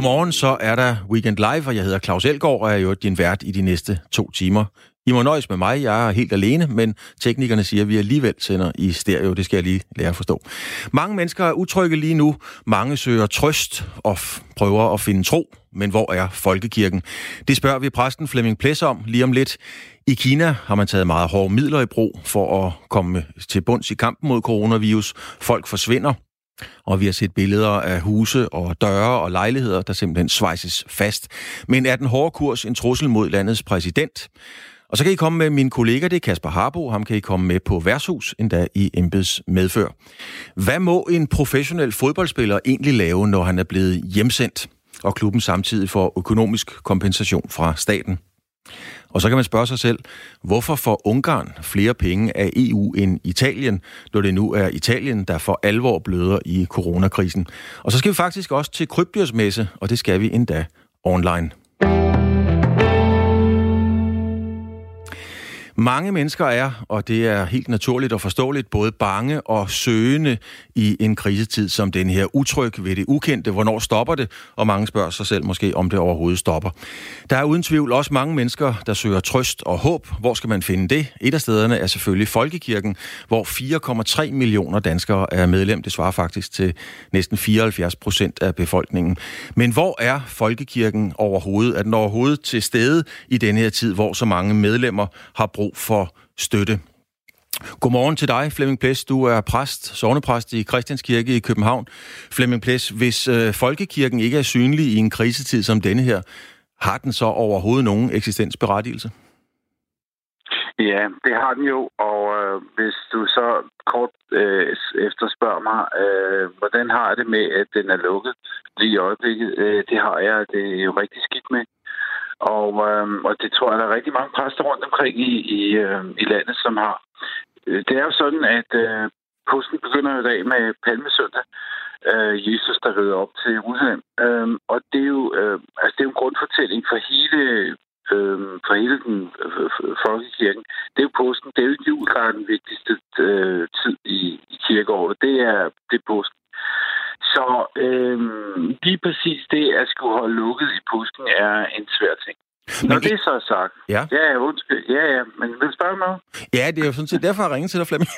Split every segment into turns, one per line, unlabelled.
Godmorgen, så er der Weekend Live, og jeg hedder Claus Elgaard, og er jo din vært i de næste to timer. I må nøjes med mig, jeg er helt alene, men teknikerne siger, at vi alligevel sender i stereo. Det skal jeg lige lære at forstå. Mange mennesker er utrygge lige nu. Mange søger trøst og prøver at finde tro. Men hvor er folkekirken? Det spørger vi præsten Flemming Ples om lige om lidt. I Kina har man taget meget hårde midler i brug for at komme til bunds i kampen mod coronavirus. Folk forsvinder, og vi har set billeder af huse og døre og lejligheder, der simpelthen svejses fast. Men er den hårde kurs en trussel mod landets præsident? Og så kan I komme med min kollega, det er Kasper Harbo. Ham kan I komme med på værtshus, endda i embeds medfør. Hvad må en professionel fodboldspiller egentlig lave, når han er blevet hjemsendt, og klubben samtidig får økonomisk kompensation fra staten? Og så kan man spørge sig selv, hvorfor får Ungarn flere penge af EU end Italien, når det nu er Italien, der for alvor bløder i coronakrisen? Og så skal vi faktisk også til krybdyrsmesse, og det skal vi endda online. Mange mennesker er, og det er helt naturligt og forståeligt, både bange og søgende i en krisetid som den her. Utryg ved det ukendte. Hvornår stopper det? Og mange spørger sig selv måske, om det overhovedet stopper. Der er uden tvivl også mange mennesker, der søger trøst og håb. Hvor skal man finde det? Et af stederne er selvfølgelig Folkekirken, hvor 4,3 millioner danskere er medlem. Det svarer faktisk til næsten 74 procent af befolkningen. Men hvor er Folkekirken overhovedet? Er den overhovedet til stede i denne her tid, hvor så mange medlemmer har brug brug for støtte. Godmorgen til dig, Flemming Ples. Du er præst, sovnepræst i Christianskirke i København. Flemming Ples, hvis øh, folkekirken ikke er synlig i en krisetid som denne her, har den så overhovedet nogen eksistensberettigelse?
Ja, det har den jo, og øh, hvis du så kort øh, efterspørger mig, øh, hvordan har jeg det med, at den er lukket lige i øjeblikket, øh, det har jeg det er jo rigtig skidt med. Og, øh, og det tror jeg, der er rigtig mange præster rundt omkring i, i, øh, i landet, som har. Øh, det er jo sådan, at øh, posten begynder i dag med palmesøndag. Øh, Jesus, der rider op til Jerusalem. Øh, og det er, jo, øh, altså, det er jo en grundfortælling for hele øh, for hele den øh, folkekirken. Det er jo påsken. Det er jo jul, der er den vigtigste øh, tid i, i kirkeåret. Det er, det er påsken. Så øh, lige præcis det at skulle holde lukket i påsken er en svær ting. Når det er så sagt.
Ja.
Ja, undskyld. Ja, ja. Men vil du spørge mig?
Ja, det er jo sådan set derfor, jeg ringer til dig, Flemming.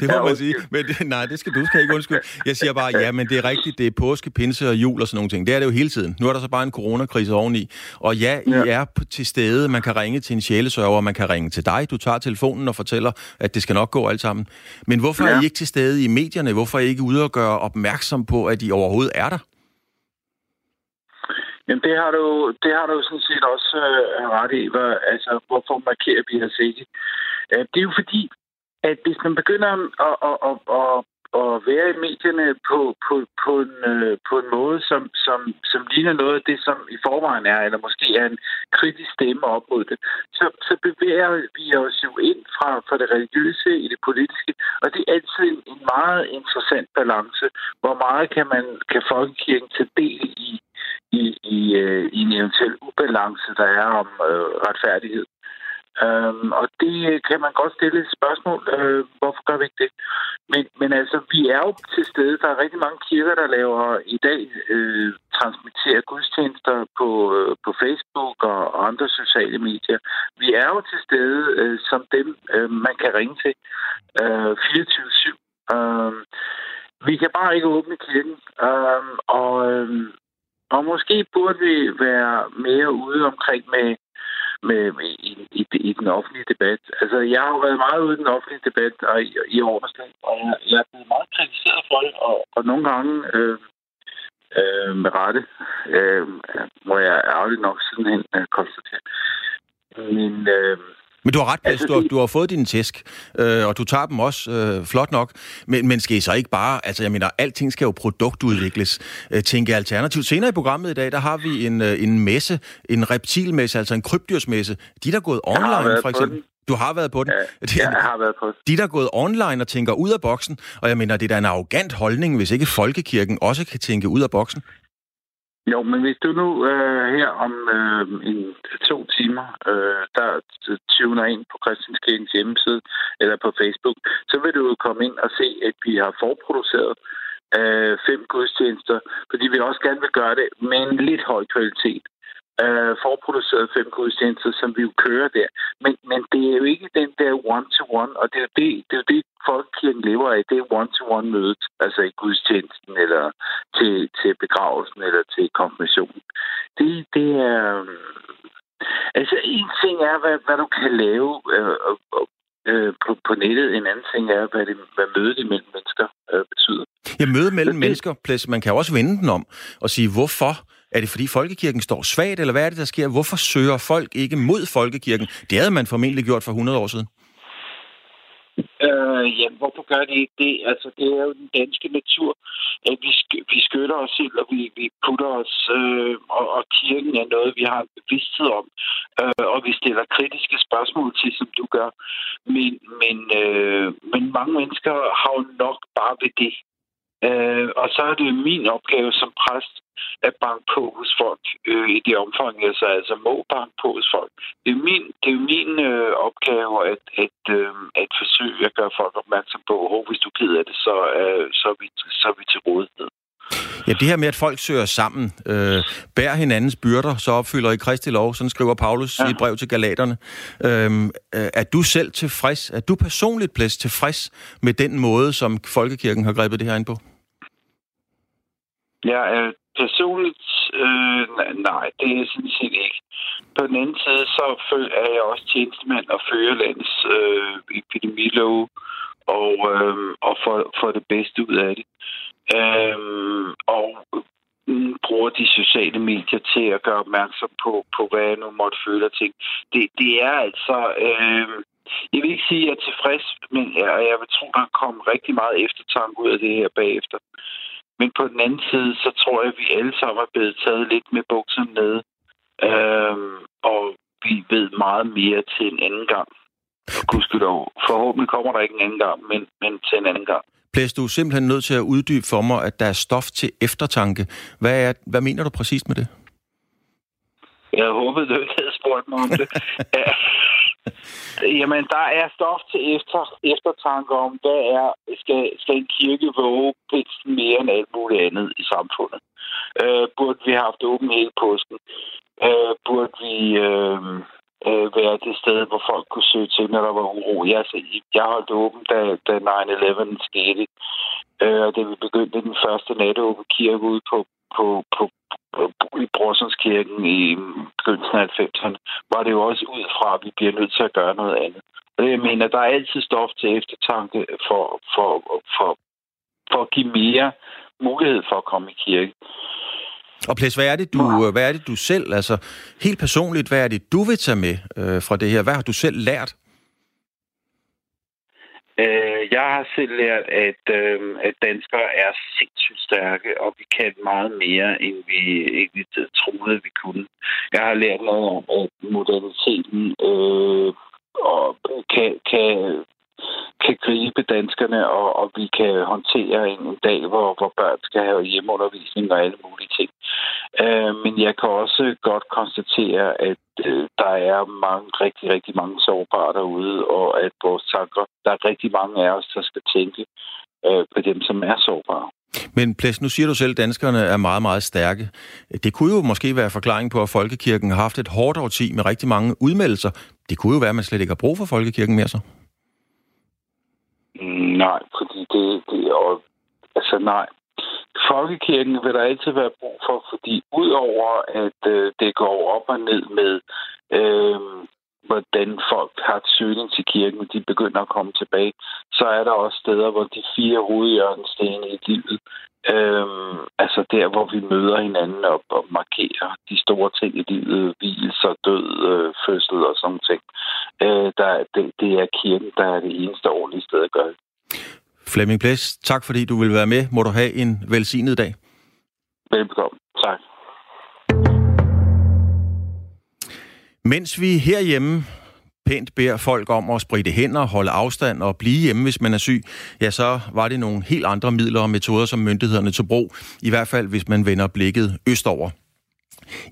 det må ja, man sige. Men det, nej, det skal du skal ikke undskylde. Jeg siger bare, ja, men det er rigtigt. Det er påske, pinse og jul og sådan nogle ting. Det er det jo hele tiden. Nu er der så bare en coronakrise oveni. Og ja, I ja. er til stede. Man kan ringe til en sjælesørger, man kan ringe til dig. Du tager telefonen og fortæller, at det skal nok gå alt sammen. Men hvorfor ja. er I ikke til stede i medierne? Hvorfor er I ikke ude og gøre opmærksom på, at I overhovedet er der?
Jamen, det har du, det har du sådan set også øh, ret i. Hvor, altså, hvorfor markerer vi os ikke? Øh, det er jo fordi, at hvis man begynder at, at, at, at, at være i medierne på, på, på, en, øh, på en måde, som, som, som ligner noget af det, som i forvejen er, eller måske er en kritisk stemme op mod det, så, så bevæger vi os jo ind fra, fra det religiøse i det politiske, og det er altid en, en meget interessant balance. Hvor meget kan man kan folkekirken tage del i i, i, øh, i en eventuel ubalance, der er om øh, retfærdighed. Øhm, og det kan man godt stille et spørgsmål. Øh, hvorfor gør vi ikke det? Men, men altså, vi er jo til stede. Der er rigtig mange kirker, der laver i dag øh, transmitterer gudstjenester på, øh, på Facebook og, og andre sociale medier. Vi er jo til stede øh, som dem, øh, man kan ringe til øh, 24-7. Øh, vi kan bare ikke åbne kirken. Øh, og, øh, og måske burde vi være mere ude omkring med, med, med i, i, i den offentlige debat. Altså, jeg har jo været meget ude i den offentlige debat og i, i årets og jeg, jeg er blevet meget kritiseret for det, og, og nogle gange øh, øh, med rette, øh, må jeg ærgerligt nok sidenhen øh, konstatere. Men øh,
men du har ret, altså, du, har, du har fået din tæsk, øh, og du tager dem også øh, flot nok. Men, men skal I så ikke bare... Altså, jeg mener, alting skal jo produktudvikles. Øh, tænke alternativt. Senere i programmet i dag, der har vi en, øh, en messe, en reptilmesse, altså en krybdyrsmesse. De, der er gået online, for eksempel. Den. Du har været på den?
Ja, jeg har været på den.
De, der er gået online og tænker ud af boksen, og jeg mener, det er da en arrogant holdning, hvis ikke Folkekirken også kan tænke ud af boksen.
Jo, men hvis du nu øh, her om øh, en, to timer, øh, der tuner ind på Christianskirkens hjemmeside eller på Facebook, så vil du komme ind og se, at vi har forproduceret øh, fem gudstjenester, fordi vi også gerne vil gøre det med en lidt høj kvalitet øh, forproduceret fem gudstjenester, som vi jo kører der. Men, men det er jo ikke den der one-to-one, og det er jo det, det, er jo det folkekirken lever af. Det er one-to-one mødet, altså i gudstjenesten, eller til, til begravelsen, eller til konfirmationen. Det, det er... Øh, altså, en ting er, hvad, hvad du kan lave øh, øh, på, på nettet. En anden ting er, hvad, det, hvad mødet imellem mennesker øh, betyder.
Ja, mødet mellem det, mennesker, man kan også vende den om og sige, hvorfor er det fordi folkekirken står svagt, eller hvad er det, der sker? Hvorfor søger folk ikke mod folkekirken? Det havde man formentlig gjort for 100 år siden.
Øh, jamen, hvorfor gør de ikke det? Altså, det er jo den danske natur. At vi, sk- vi skytter os selv, og vi, vi putter os, øh, og, og kirken er noget, vi har en bevidsthed om, øh, og vi stiller kritiske spørgsmål til, som du gør. Men, men, øh, men mange mennesker har jo nok bare ved det. Øh, og så er det min opgave som præst at banke på hos folk øh, i det omfang, jeg så altså må banke på hos folk. Det er min, det er min øh, opgave at, at, øh, at forsøge at gøre folk opmærksom på, at hvis du gider det, så, øh, så, er vi, så er vi til rådighed.
Ja, det her med, at folk søger sammen, øh, bærer hinandens byrder, så opfylder I Kristi lov, sådan skriver Paulus ja. i et brev til Galaterne. Øhm, øh, er du selv tilfreds, er du personligt plads tilfreds med den måde, som Folkekirken har grebet det her ind på?
Jeg er personligt, øh, nej, det er sådan set ikke. På den anden side, så er jeg også tjenestemand og fører lands øh, epidemilov og, øh, og får, får det bedste ud af det. Øh, og mm, bruger de sociale medier til at gøre opmærksom på, på hvad jeg nu måtte føle og ting. Det, det er altså... Øh, jeg vil ikke sige, at jeg er tilfreds, men jeg, jeg vil tro, at der kommer rigtig meget eftertanke ud af det her bagefter. Men på den anden side, så tror jeg, at vi alle sammen er blevet taget lidt med bukserne ned. Øhm, og vi ved meget mere til en anden gang. Gudskelov. Forhåbentlig kommer der ikke en anden gang, men, men til en anden gang.
Plæs, du er simpelthen nødt til at uddybe for mig, at der er stof til eftertanke. Hvad, er, hvad mener du præcist med det?
Jeg håbede, du ikke havde spurgt mig om det. Jamen, der er stof til efter, eftertanke om, hvad er, skal, skal en kirke våge pinsen mere end alt muligt andet i samfundet? Øh, burde vi have haft åben hele påsken? Øh, burde vi øh, øh, være det sted, hvor folk kunne søge til, når der var uro? Jeg, altså, jeg holdt åben, da, da 9-11 skete. Øh, og da vi begyndte den første natåben kirke ude på, på, på, i Brorsonskirken i begyndelsen af 90'erne, var det jo også ud fra, at vi bliver nødt til at gøre noget andet. Og jeg mener, der er altid stof til eftertanke for, for, for, for at give mere mulighed for at komme i kirke.
Og Plæs, hvad er det, du, hvad er det, du selv, altså helt personligt, hvad er det, du vil tage med øh, fra det her? Hvad har du selv lært?
Øh, jeg har selv lært, at, øh, at danskere er sindssygt stærke, og vi kan meget mere, end vi egentlig troede, vi kunne. Jeg har lært noget om, at moderniteten øh, og kan, kan kan gribe danskerne, og, og vi kan håndtere en, en dag, hvor, hvor børn skal have hjemmeundervisning og alle mulige. Øh, men jeg kan også godt konstatere, at øh, der er mange, rigtig, rigtig mange sårbare derude, og at vores tanker, der er rigtig mange af os, der skal tænke øh, på dem, som er sårbare.
Men Plæs, nu siger du selv, at danskerne er meget, meget stærke. Det kunne jo måske være forklaring på, at Folkekirken har haft et hårdt årti med rigtig mange udmeldelser. Det kunne jo være, at man slet ikke har brug for Folkekirken mere så.
Nej, fordi det, det er altså nej. Folkekirken vil der altid være brug for, fordi udover at øh, det går op og ned med, øh, hvordan folk har søgning til kirken, de begynder at komme tilbage, så er der også steder, hvor de fire hovedhjørnestene i livet, øh, altså der, hvor vi møder hinanden op og markerer de store ting i livet, hvilelse, død, øh, fødsel og sådan ting, øh, der, det, det er kirken, der er det eneste ordentlige sted at gøre det.
Flemming Blæs, tak fordi du vil være med. Må du have en velsignet dag.
Velbekomme. Tak.
Mens vi herhjemme pænt beder folk om at spritte hænder, holde afstand og blive hjemme, hvis man er syg, ja, så var det nogle helt andre midler og metoder, som myndighederne tog brug, i hvert fald hvis man vender blikket østover.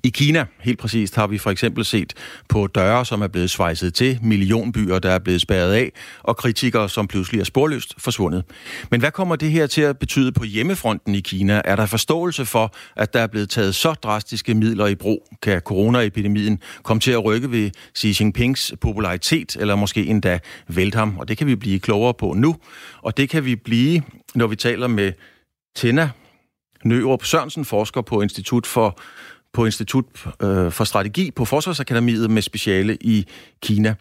I Kina, helt præcist, har vi for eksempel set på døre, som er blevet svejset til, millionbyer, der er blevet spærret af, og kritikere, som pludselig er sporløst forsvundet. Men hvad kommer det her til at betyde på hjemmefronten i Kina? Er der forståelse for, at der er blevet taget så drastiske midler i brug? Kan coronaepidemien komme til at rykke ved Xi Jinpings popularitet, eller måske endda vælte ham? Og det kan vi blive klogere på nu, og det kan vi blive, når vi taler med Tina Nørup Sørensen, forsker på Institut for på Institut øh, for Strategi på Forsvarsakademiet med speciale i Kina.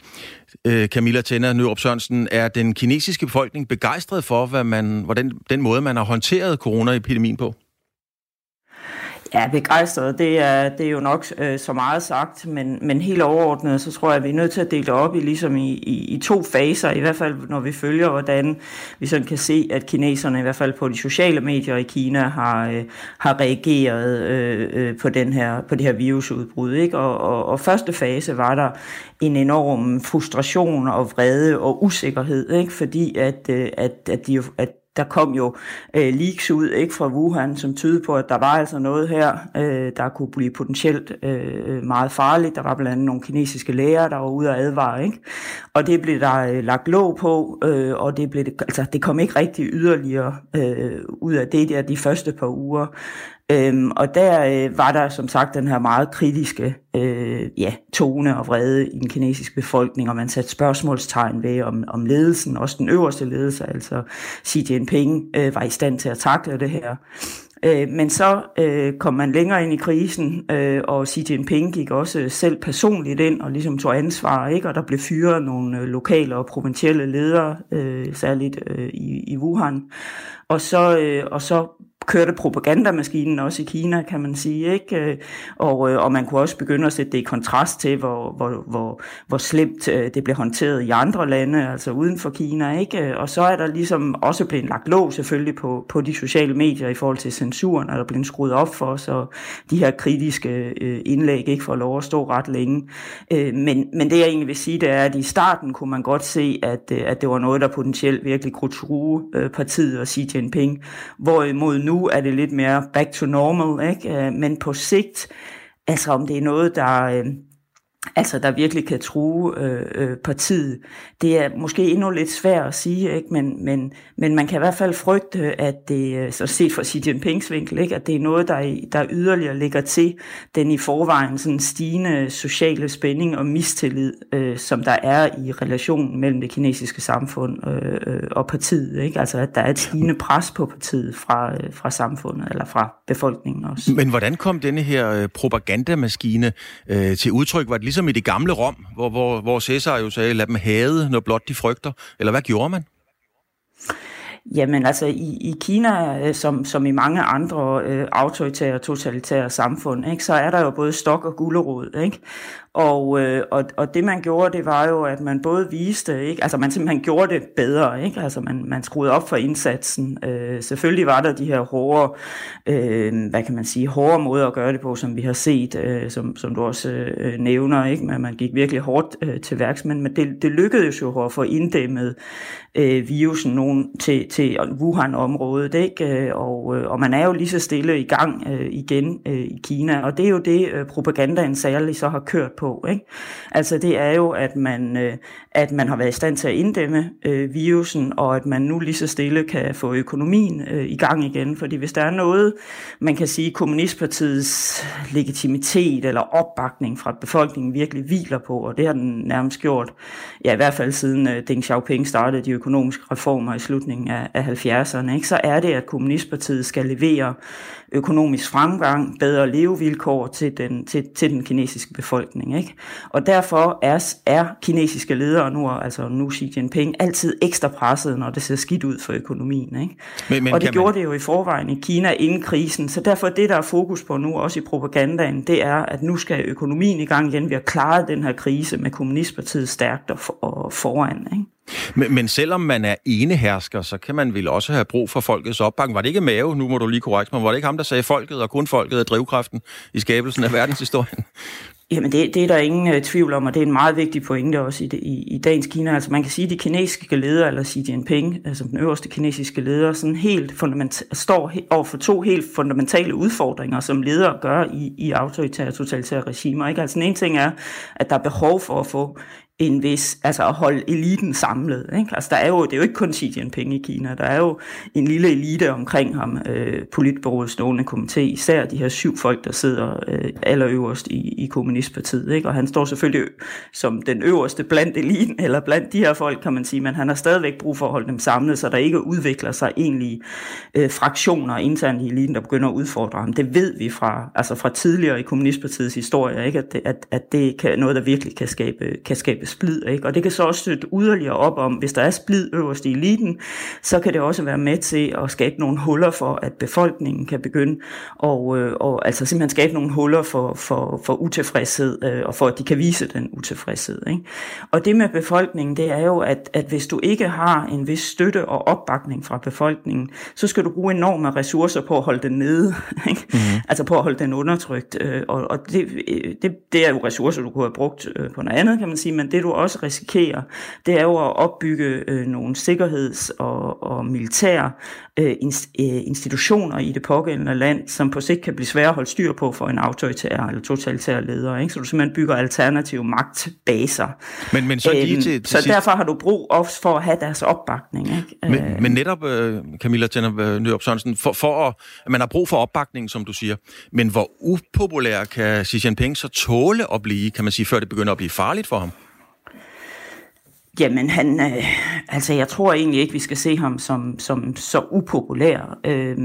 Øh, Camilla Tænder Nørup Sørensen, er den kinesiske befolkning begejstret for, hvad man, hvordan, den måde, man har håndteret coronaepidemien på?
Ja, begejstret, det er, det er jo nok øh, så meget sagt, men, men helt overordnet, så tror jeg, at vi er nødt til at dele det op i, ligesom i, i, i to faser, i hvert fald når vi følger, hvordan vi sådan kan se, at kineserne i hvert fald på de sociale medier i Kina har, øh, har reageret øh, øh, på, den her, på det her virusudbrud. Ikke? Og, og, og første fase var der en enorm frustration og vrede og usikkerhed, ikke? fordi at, øh, at, at, de, at der kom jo øh, leaks ud ikke fra Wuhan, som tydede på, at der var altså noget her, øh, der kunne blive potentielt øh, øh, meget farligt. Der var blandt andet nogle kinesiske læger, der var ude at advare, ikke? Og det blev der øh, lagt låg på, øh, og det, blev, altså, det kom ikke rigtig yderligere øh, ud af det der de første par uger. Øhm, og der øh, var der som sagt den her meget kritiske øh, ja, tone og vrede i den kinesiske befolkning, og man satte spørgsmålstegn ved, om, om ledelsen, også den øverste ledelse, altså Xi Jinping, øh, var i stand til at takle det her. Øh, men så øh, kom man længere ind i krisen, øh, og Xi Jinping gik også selv personligt ind og ligesom tog ansvar, ikke? og der blev fyret nogle øh, lokale og provincielle ledere, øh, særligt øh, i, i Wuhan. Og så, øh, og så kørte propagandamaskinen også i Kina, kan man sige. ikke øh, Og, øh, og man kunne også begynde at sætte det i kontrast til, hvor, hvor, hvor, hvor slemt øh, det blev håndteret i andre lande, altså uden for Kina. ikke Og så er der ligesom også blevet lagt låg selvfølgelig på, på de sociale medier i forhold til censuren, og der er blevet skruet op for, så de her kritiske indlæg ikke får lov at stå ret længe. Men, men det jeg egentlig vil sige, det er, at i starten kunne man godt se, at, at det var noget, der potentielt virkelig kunne true partiet og Xi Jinping, hvorimod nu er det lidt mere back to normal, ikke? Øh, men på sigt, altså om det er noget, der, øh, altså der virkelig kan true øh, øh, partiet. Det er måske endnu lidt svært at sige, ikke? Men, men, men man kan i hvert fald frygte, at det, øh, så set fra Xi Jinpings vinkel, ikke? at det er noget, der, der yderligere ligger til den i forvejen sådan stigende sociale spænding og mistillid, øh, som der er i relationen mellem det kinesiske samfund øh, øh og partiet. Ikke? Altså at der er et stigende pres på partiet fra, øh, fra samfundet eller fra befolkningen også.
Men hvordan kom denne her øh, propagandamaskine øh, til udtryk? Var det ligesom Ligesom i det gamle Rom, hvor, hvor, hvor Cæsar jo sagde, lad dem hade, når blot de frygter? Eller hvad gjorde man?
Jamen altså i, i Kina, øh, som, som i mange andre øh, autoritære og totalitære samfund, ikke, så er der jo både stok og gulerod. Ikke? Og, øh, og, og det man gjorde, det var jo, at man både viste, ikke? altså man simpelthen gjorde det bedre, ikke? altså man, man skruede op for indsatsen. Øh, selvfølgelig var der de her hårde, øh, hvad kan man sige, hårde måder at gøre det på, som vi har set, øh, som, som du også øh, nævner, ikke? Men man gik virkelig hårdt øh, til værks, men det, det lykkedes jo at få inddæmmet øh, virusen nogen til, til Wuhan-området, ikke? Øh, og, øh, og man er jo lige så stille i gang øh, igen øh, i Kina, og det er jo det, øh, propagandaen særligt så har kørt på. Ikke? Altså det er jo, at man, øh, at man har været i stand til at inddæmme øh, virusen, og at man nu lige så stille kan få økonomien øh, i gang igen. Fordi hvis der er noget, man kan sige, kommunistpartiets legitimitet eller opbakning fra befolkningen virkelig hviler på, og det har den nærmest gjort, ja i hvert fald siden øh, Deng Xiaoping startede de økonomiske reformer i slutningen af, af 70'erne, ikke? så er det, at kommunistpartiet skal levere økonomisk fremgang, bedre levevilkår til den, til, til den kinesiske befolkning. Ikke? Og derfor er, er kinesiske ledere nu, altså nu Xi Jinping, altid ekstra presset, når det ser skidt ud for økonomien. Ikke? Men, men og det gjorde man... det jo i forvejen i Kina inden krisen, så derfor det, der er fokus på nu, også i propagandaen, det er, at nu skal økonomien i gang igen. Vi har klaret den her krise med kommunistpartiet stærkt og, for, og foran. Ikke?
Men, men selvom man er enehersker, så kan man vel også have brug for folkets opbakning. Var det ikke Mave, nu må du lige korrekt mig, var det ikke ham, der sagde folket, og kun folket er drivkraften i skabelsen af verdenshistorien?
Jamen det, det er der ingen uh, tvivl om, og det er en meget vigtig pointe også i, det, i, i dagens Kina. Altså man kan sige, at de kinesiske ledere, eller Xi Jinping, altså den øverste kinesiske leder, sådan helt fundament, står over for to helt fundamentale udfordringer, som ledere gør i, i autoritære og totalitære regimer. Ikke? Altså en ting er, at der er behov for at få en vis, altså at holde eliten samlet. Ikke? Altså der er jo, det er jo ikke kun Xi Jinping i Kina, der er jo en lille elite omkring ham, øh, politbureauets stående komité, især de her syv folk, der sidder øh, allerøverst i, i Kommunistpartiet. Ikke? Og han står selvfølgelig som den øverste blandt eliten, eller blandt de her folk, kan man sige, men han har stadigvæk brug for at holde dem samlet, så der ikke udvikler sig egentlig øh, fraktioner internt i eliten, der begynder at udfordre ham. Det ved vi fra, altså fra tidligere i Kommunistpartiets historie, ikke? At, det, at, at det kan noget, der virkelig kan skabe, kan skabe splid, ikke? og det kan så også støtte yderligere op om, hvis der er splid øverst i eliten, så kan det også være med til at skabe nogle huller for, at befolkningen kan begynde og, øh, og altså simpelthen skabe nogle huller for, for, for utilfredshed, øh, og for at de kan vise den utilfredshed. Ikke? Og det med befolkningen, det er jo, at, at hvis du ikke har en vis støtte og opbakning fra befolkningen, så skal du bruge enorme ressourcer på at holde den nede, ikke? Mm. altså på at holde den undertrykt, øh, og, og det, det, det er jo ressourcer, du kunne have brugt øh, på noget andet, kan man sige, men det du også risikerer, det er jo at opbygge øh, nogle sikkerheds- og, og militære øh, institutioner i det pågældende land, som på sigt kan blive svære at holde styr på for en autoritær eller totalitær leder. Ikke? Så du simpelthen bygger alternative magtbaser.
Men, men så, lige øhm, til,
til så sidst... derfor har du brug også for at have deres opbakning. Ikke?
Men, øh. men netop, uh, Camilla Tænder Nyrup Sørensen, for, for at, man har brug for opbakning, som du siger, men hvor upopulær kan Xi Jinping så tåle at blive, kan man sige, før det begynder at blive farligt for ham?
Jamen, han, øh, altså jeg tror egentlig ikke, vi skal se ham som, som så upopulær. Øh,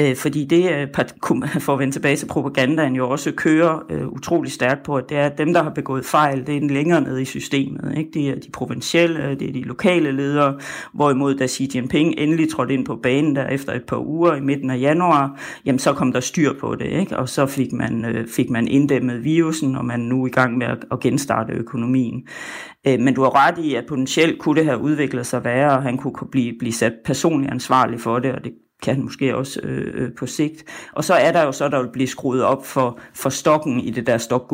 Øh, fordi det, øh, for at vende tilbage til propagandaen, jo også kører øh, utrolig stærkt på, at det er at dem, der har begået fejl, det er den længere nede i systemet. Ikke? Det er de provincielle, det er de lokale ledere, hvorimod da Xi Jinping endelig trådte ind på banen der efter et par uger i midten af januar, jamen så kom der styr på det, ikke? og så fik man, øh, fik man inddæmmet virusen, og man er nu i gang med at, at genstarte økonomien. Øh, men du har ret i, at potentielt kunne det have udviklet sig værre, og han kunne blive, blive sat personligt ansvarlig for det, og det kan måske også øh, øh, på sigt. Og så er der jo så, der vil blive skruet op for, for stokken i det der stok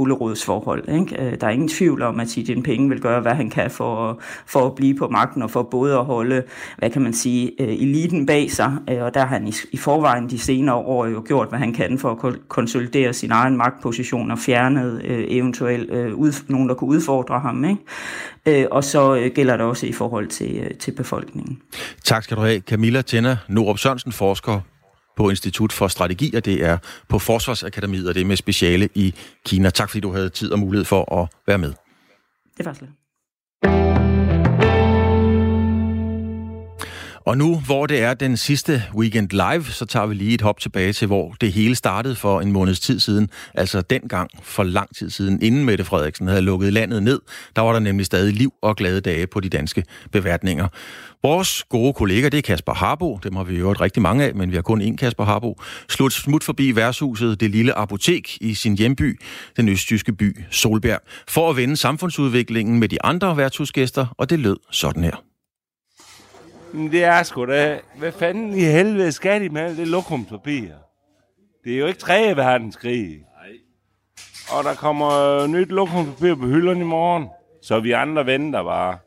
forhold. Ikke? Øh, der er ingen tvivl om, at Xi Jinping vil gøre, hvad han kan for, at, for at blive på magten, og for både at holde, hvad kan man sige, øh, eliten bag sig. Øh, og der har han i, i forvejen de senere år jo gjort, hvad han kan for at konsolidere sin egen magtposition og fjernet øh, eventuelt øh, ud, nogen, der kunne udfordre ham. Ikke? Øh, og så øh, gælder det også i forhold til, til befolkningen.
Tak skal du have. Camilla Tænder Norup Sørensen, forsker på Institut for Strategi, og det er på Forsvarsakademiet, og det er med speciale i Kina. Tak fordi du havde tid og mulighed for at være med.
Det var slet.
Og nu, hvor det er den sidste weekend live, så tager vi lige et hop tilbage til, hvor det hele startede for en måneds tid siden. Altså dengang for lang tid siden, inden Mette Frederiksen havde lukket landet ned. Der var der nemlig stadig liv og glade dage på de danske beværtninger. Vores gode kollega, det er Kasper Harbo. Dem har vi jo rigtig mange af, men vi har kun én Kasper Harbo. Slut smut forbi værtshuset, det lille apotek i sin hjemby, den østtyske by Solberg, for at vende samfundsudviklingen med de andre værtshusgæster, og det lød sådan her.
Men det er sgu da... Hvad fanden i helvede skal de med det lokumspapir? Det er jo ikke 3. verdenskrig. Nej. Og der kommer nyt lokumspapir på hylderne i morgen. Så vi andre venter bare.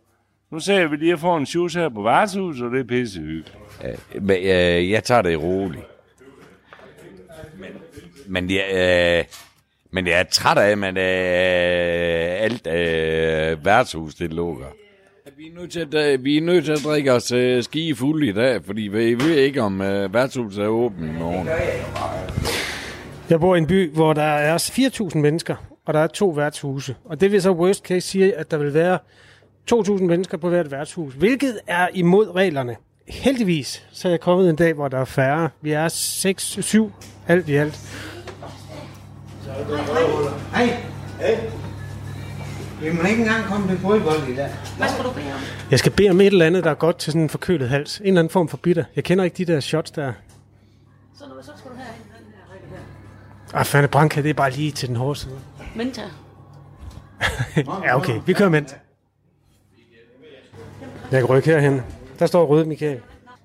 Nu ser vi lige at få en shoes her på værtshus, og det er pisse hyggeligt.
Øh, men, øh, jeg tager det roligt. Men, men, jeg, øh, men jeg er træt af, at øh, alt øh, værtshus det lukker. Vi er nødt til at, vi er nødt til at drikke os uh, ski fuld i dag, fordi vi ved ikke, om uh, værtshuset er åbent i morgen.
Jeg bor i en by, hvor der er 4.000 mennesker, og der er to værtshuse. Og det vil så worst case sige, at der vil være 2.000 mennesker på hvert værtshus, hvilket er imod reglerne. Heldigvis så er jeg kommet en dag, hvor der er færre. Vi er 6-7 alt i alt.
Hej. Hej. Vi må ikke engang komme til fodbold i dag. Hvad skal du
bede om? Jeg skal bede om et eller andet, der er godt til sådan en forkølet hals. En eller anden form for bitter. Jeg kender ikke de der shots der. Så, nu, så skal du have den her række der. Ah, fanden, Branka, det er bare lige til den hårde side.
Menta.
ja, okay. Vi kører Menta. Jeg kan rykke herhen. Der står rød, Michael.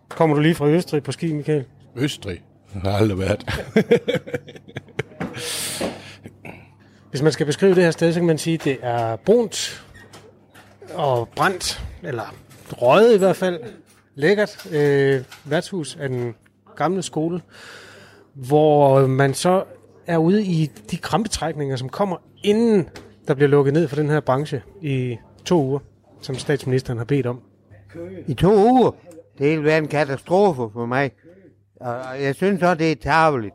Kommer du lige fra Østrig på ski, Michael?
Østrig? Jeg har aldrig været.
Hvis man skal beskrive det her sted, så kan man sige, at det er brunt og brændt, eller røget i hvert fald. Lækkert øh, værtshus af den gamle skole, hvor man så er ude i de krampetrækninger, som kommer inden der bliver lukket ned for den her branche i to uger, som statsministeren har bedt om.
I to uger. Det vil være en katastrofe for mig. Og jeg synes også, det er tageligt.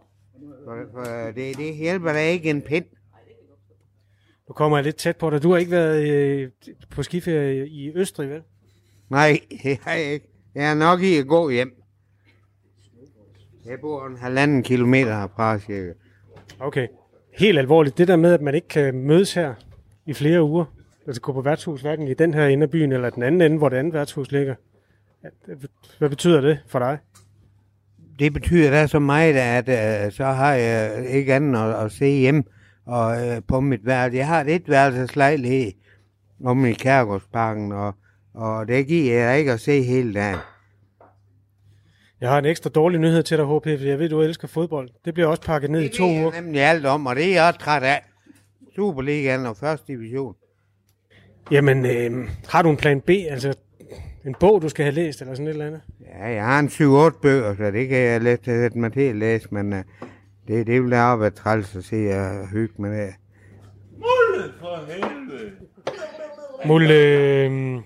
For, for det, det hjælper da ikke en pind.
Nu kommer jeg lidt tæt på dig. Du har ikke været øh, på skiferie i Østrig, vel?
Nej, det har jeg ikke. Jeg er nok i at gå hjem. Jeg bor en halvanden kilometer herfra, cirka.
Okay. Helt alvorligt. Det der med, at man ikke kan mødes her i flere uger, altså gå på værtshus, hverken i den her ende af byen, eller den anden ende, hvor det andet værtshus ligger. Hvad betyder det for dig?
Det betyder da så meget, at uh, så har jeg ikke andet at, at se hjem og, uh, på mit værelse. Jeg har et værelseslejlighed om i Kærgårdsparken, og, og det giver jeg ikke at se hele dagen.
Jeg har en ekstra dårlig nyhed til dig, HP, for jeg ved, du elsker fodbold. Det bliver også pakket ned
det
i to uger.
Det er nemlig alt om, og det er jeg også træt af. Superligaen og første division.
Jamen, øh, har du en plan B, altså en bog, du skal have læst, eller sådan et eller andet?
Ja, jeg har en 7-8 bøger, så det kan jeg let sætte mig til at læse, men uh, det, det vil da også være træls at se og hygge med det.
Mulle for helvede!
Mulle, øh,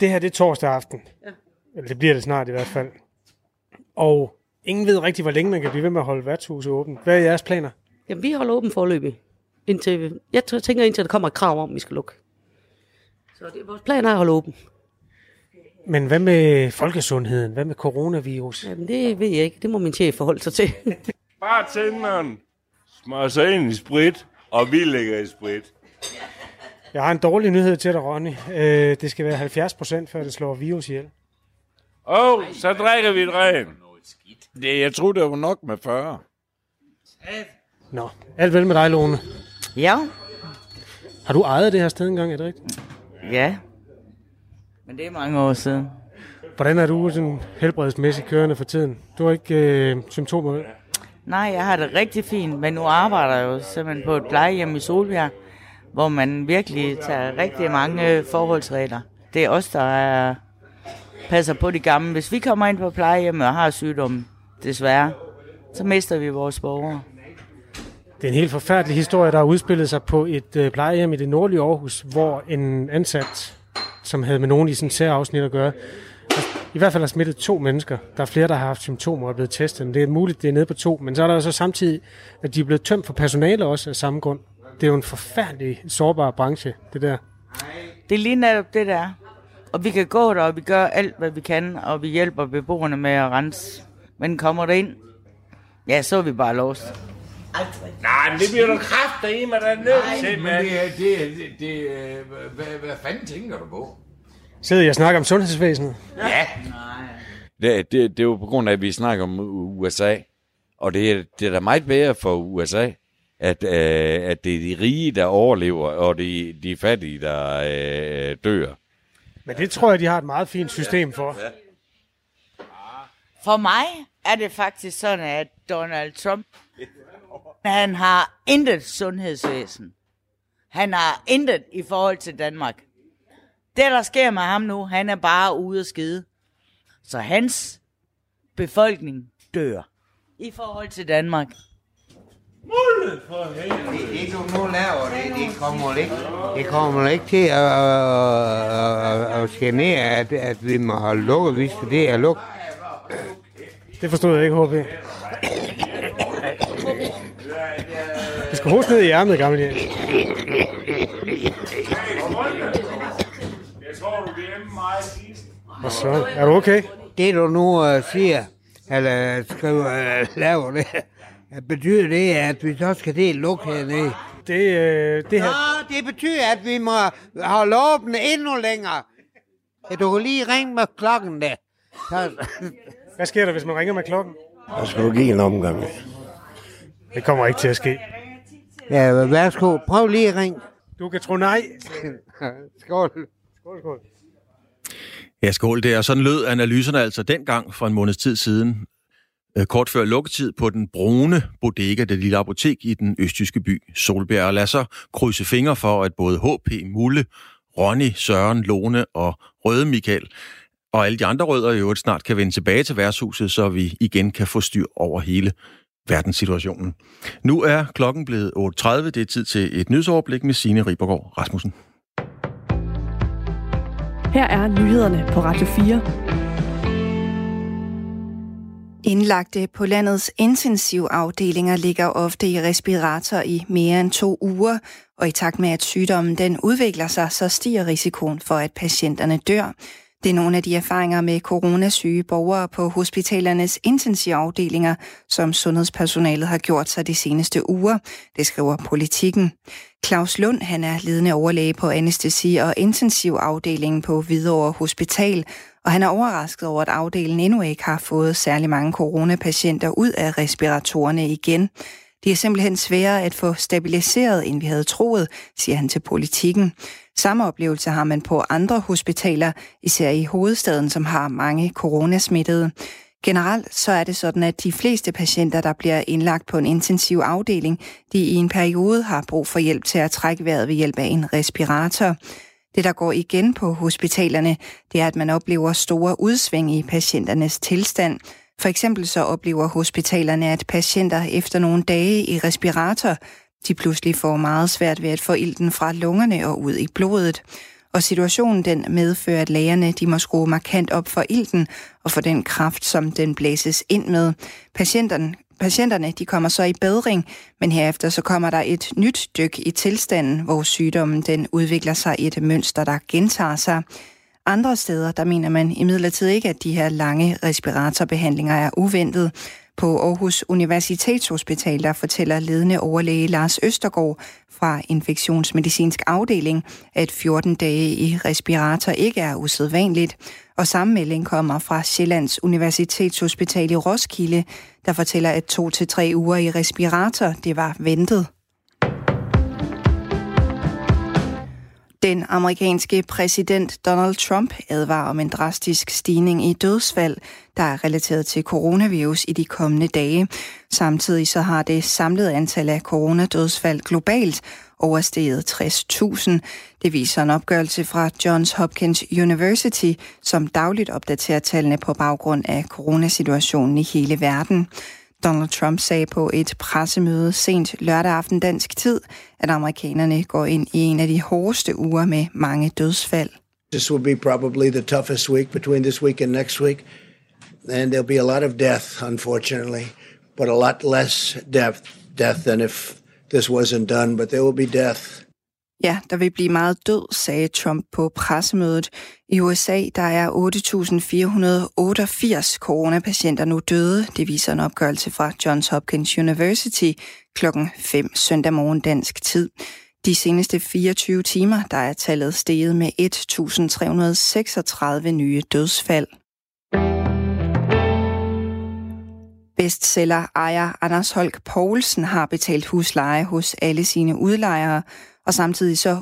det her det er torsdag aften. Ja. Eller det bliver det snart i hvert fald. Og ingen ved rigtig, hvor længe man kan blive ved med at holde værtshuset åbent. Hvad er jeres planer?
Jamen, vi holder åben forløbig. Indtil, jeg tænker indtil der kommer et krav om, at vi skal lukke. Så det, vores plan er at holde åben.
Men hvad med folkesundheden? Hvad med coronavirus?
Jamen, det ved jeg ikke. Det må min chef forholde sig til.
Bare tænderen smører sig ind i sprit, og vi ligger i sprit.
Jeg har en dårlig nyhed til dig, Ronny. Øh, det skal være 70 procent, før det slår virus ihjel.
Åh, oh, så drikker vi et ren.
Det, jeg troede, det var nok med 40.
Nå, alt vel med dig, Lone.
Ja.
Har du ejet det her sted engang, er det rigtigt?
Ja. Men det er mange år siden.
Hvordan er du sådan helbredsmæssigt kørende for tiden? Du har ikke øh, symptomer, vel?
Nej, jeg har det rigtig fint, men nu arbejder jeg jo simpelthen på et plejehjem i Solbjerg, hvor man virkelig tager rigtig mange forholdsregler. Det er os, der er, passer på de gamle. Hvis vi kommer ind på plejehjem og har sygdom, desværre, så mister vi vores borgere.
Det er en helt forfærdelig historie, der har udspillet sig på et øh, plejehjem i det nordlige Aarhus, hvor en ansat, som havde med nogen i sin særafsnit at gøre, i hvert fald har smittet to mennesker. Der er flere, der har haft symptomer og er blevet testet. Men det er muligt, det er nede på to. Men så er der jo så samtidig, at de er blevet tømt for personale også af samme grund. Det er jo en forfærdelig sårbar branche, det der.
Det er lige netop det der. Og vi kan gå der, og vi gør alt, hvad vi kan, og vi hjælper beboerne med at rense. Men kommer der ind, ja, så er vi bare låst.
Nej, men det bliver du kraft i mig, der er nødt til,
Men det, er- det, det, det, hvad, hvad fanden tænker du på?
Sidder jeg og snakker om sundhedsvæsenet?
Ja. Det, det, det er jo på grund af, at vi snakker om USA. Og det er, det er da meget bedre for USA, at, øh, at det er de rige, der overlever, og de, de fattige, der øh, dør.
Men det tror jeg, de har et meget fint system for.
For mig er det faktisk sådan, at Donald Trump, han har intet sundhedsvæsen. Han har intet i forhold til Danmark. Det, der sker med ham nu, han er bare ude at skide. Så hans befolkning dør i forhold til Danmark.
Mulle for helvede.
Det, det du nu laver, det, det kommer ikke, det kommer ikke til at, at, at, at genere, at, at vi må holde lukket, hvis det er lukket.
Det forstod jeg ikke, HB. Det skal hoste ned i ærmet, gamle Jens.
Jeg tror, du glemmer mig sidst.
Og så, er du okay?
Det du nu uh, siger, eller skriver, uh, laver det, betyder det, at vi så skal det lukke hernede?
Det, øh, det her...
Nå, det betyder, at vi må holde åbent endnu længere. Du kan lige ringe med klokken der. Så,
Hvad sker der, hvis man ringer med klokken?
så skal du give en omgang.
Det kommer ikke til at ske.
Ja, værsgo. Prøv lige at ringe.
Du kan tro nej.
Skål.
Skål, skål.
Ja, skål. Det Og sådan lød analyserne altså dengang for en måneds tid siden. Øh, kort før lukketid på den brune bodega, det lille apotek i den østjyske by Solbjerg. Og lad så krydse fingre for, at både HP, Mulle, Ronny, Søren, Lone og Røde Michael og alle de andre rødder i øvrigt snart kan vende tilbage til værtshuset, så vi igen kan få styr over hele verdenssituationen. Nu er klokken blevet 8.30. Det er tid til et nyhedsoverblik med Signe Ribergaard Rasmussen.
Her er nyhederne på Radio 4.
Indlagte på landets intensivafdelinger ligger ofte i respirator i mere end to uger, og i takt med at sygdommen den udvikler sig, så stiger risikoen for, at patienterne dør. Det er nogle af de erfaringer med coronasyge borgere på hospitalernes intensivafdelinger, som sundhedspersonalet har gjort sig de seneste uger, det skriver politikken. Claus Lund, han er ledende overlæge på anestesi- og intensivafdelingen på Hvidovre Hospital, og han er overrasket over, at afdelingen endnu ikke har fået særlig mange coronapatienter ud af respiratorerne igen. Det er simpelthen sværere at få stabiliseret, end vi havde troet, siger han til politikken. Samme oplevelse har man på andre hospitaler, især i hovedstaden, som har mange coronasmittede. Generelt så er det sådan, at de fleste patienter, der bliver indlagt på en intensiv afdeling, de i en periode har brug for hjælp til at trække vejret ved hjælp af en respirator. Det, der går igen på hospitalerne, det er, at man oplever store udsving i patienternes tilstand. For eksempel så oplever hospitalerne, at patienter efter nogle dage i respirator, de pludselig får meget svært ved at få ilten fra lungerne og ud i blodet. Og situationen den medfører, at lægerne de må skrue markant op for ilten og for den kraft, som den blæses ind med. Patienterne, patienterne de kommer så i bedring, men herefter så kommer der et nyt dyk i tilstanden, hvor sygdommen den udvikler sig i et mønster, der gentager sig. Andre steder, der mener man imidlertid ikke, at de her lange respiratorbehandlinger er uventet. På Aarhus Universitetshospital, der fortæller ledende overlæge Lars Østergaard fra infektionsmedicinsk afdeling, at 14 dage i respirator ikke er usædvanligt. Og samme melding kommer fra Sjællands Universitetshospital i Roskilde, der fortæller, at to til tre uger i respirator, det var ventet. Den amerikanske præsident Donald Trump advarer om en drastisk stigning i dødsfald, der er relateret til coronavirus i de kommende dage. Samtidig så har det samlede antal af coronadødsfald globalt oversteget 60.000. Det viser en opgørelse fra Johns Hopkins University, som dagligt opdaterer tallene på baggrund af coronasituationen i hele verden. Donald Trump sagde på et pressemøde sent lørdag aften dansk tid, at amerikanerne går ind i en af de hårdeste uger med mange dødsfald.
This will be probably the toughest week between this week and next week. And there'll be a lot of death, unfortunately, but a lot less death, death than if this wasn't done, but there will be death.
Ja, der vil blive meget død, sagde Trump på pressemødet. I USA der er 8.488 coronapatienter nu døde. Det viser en opgørelse fra Johns Hopkins University klokken 5 søndag morgen dansk tid. De seneste 24 timer der er tallet steget med 1.336 nye dødsfald. Bestseller ejer Anders Holk Poulsen har betalt husleje hos alle sine udlejere, og samtidig så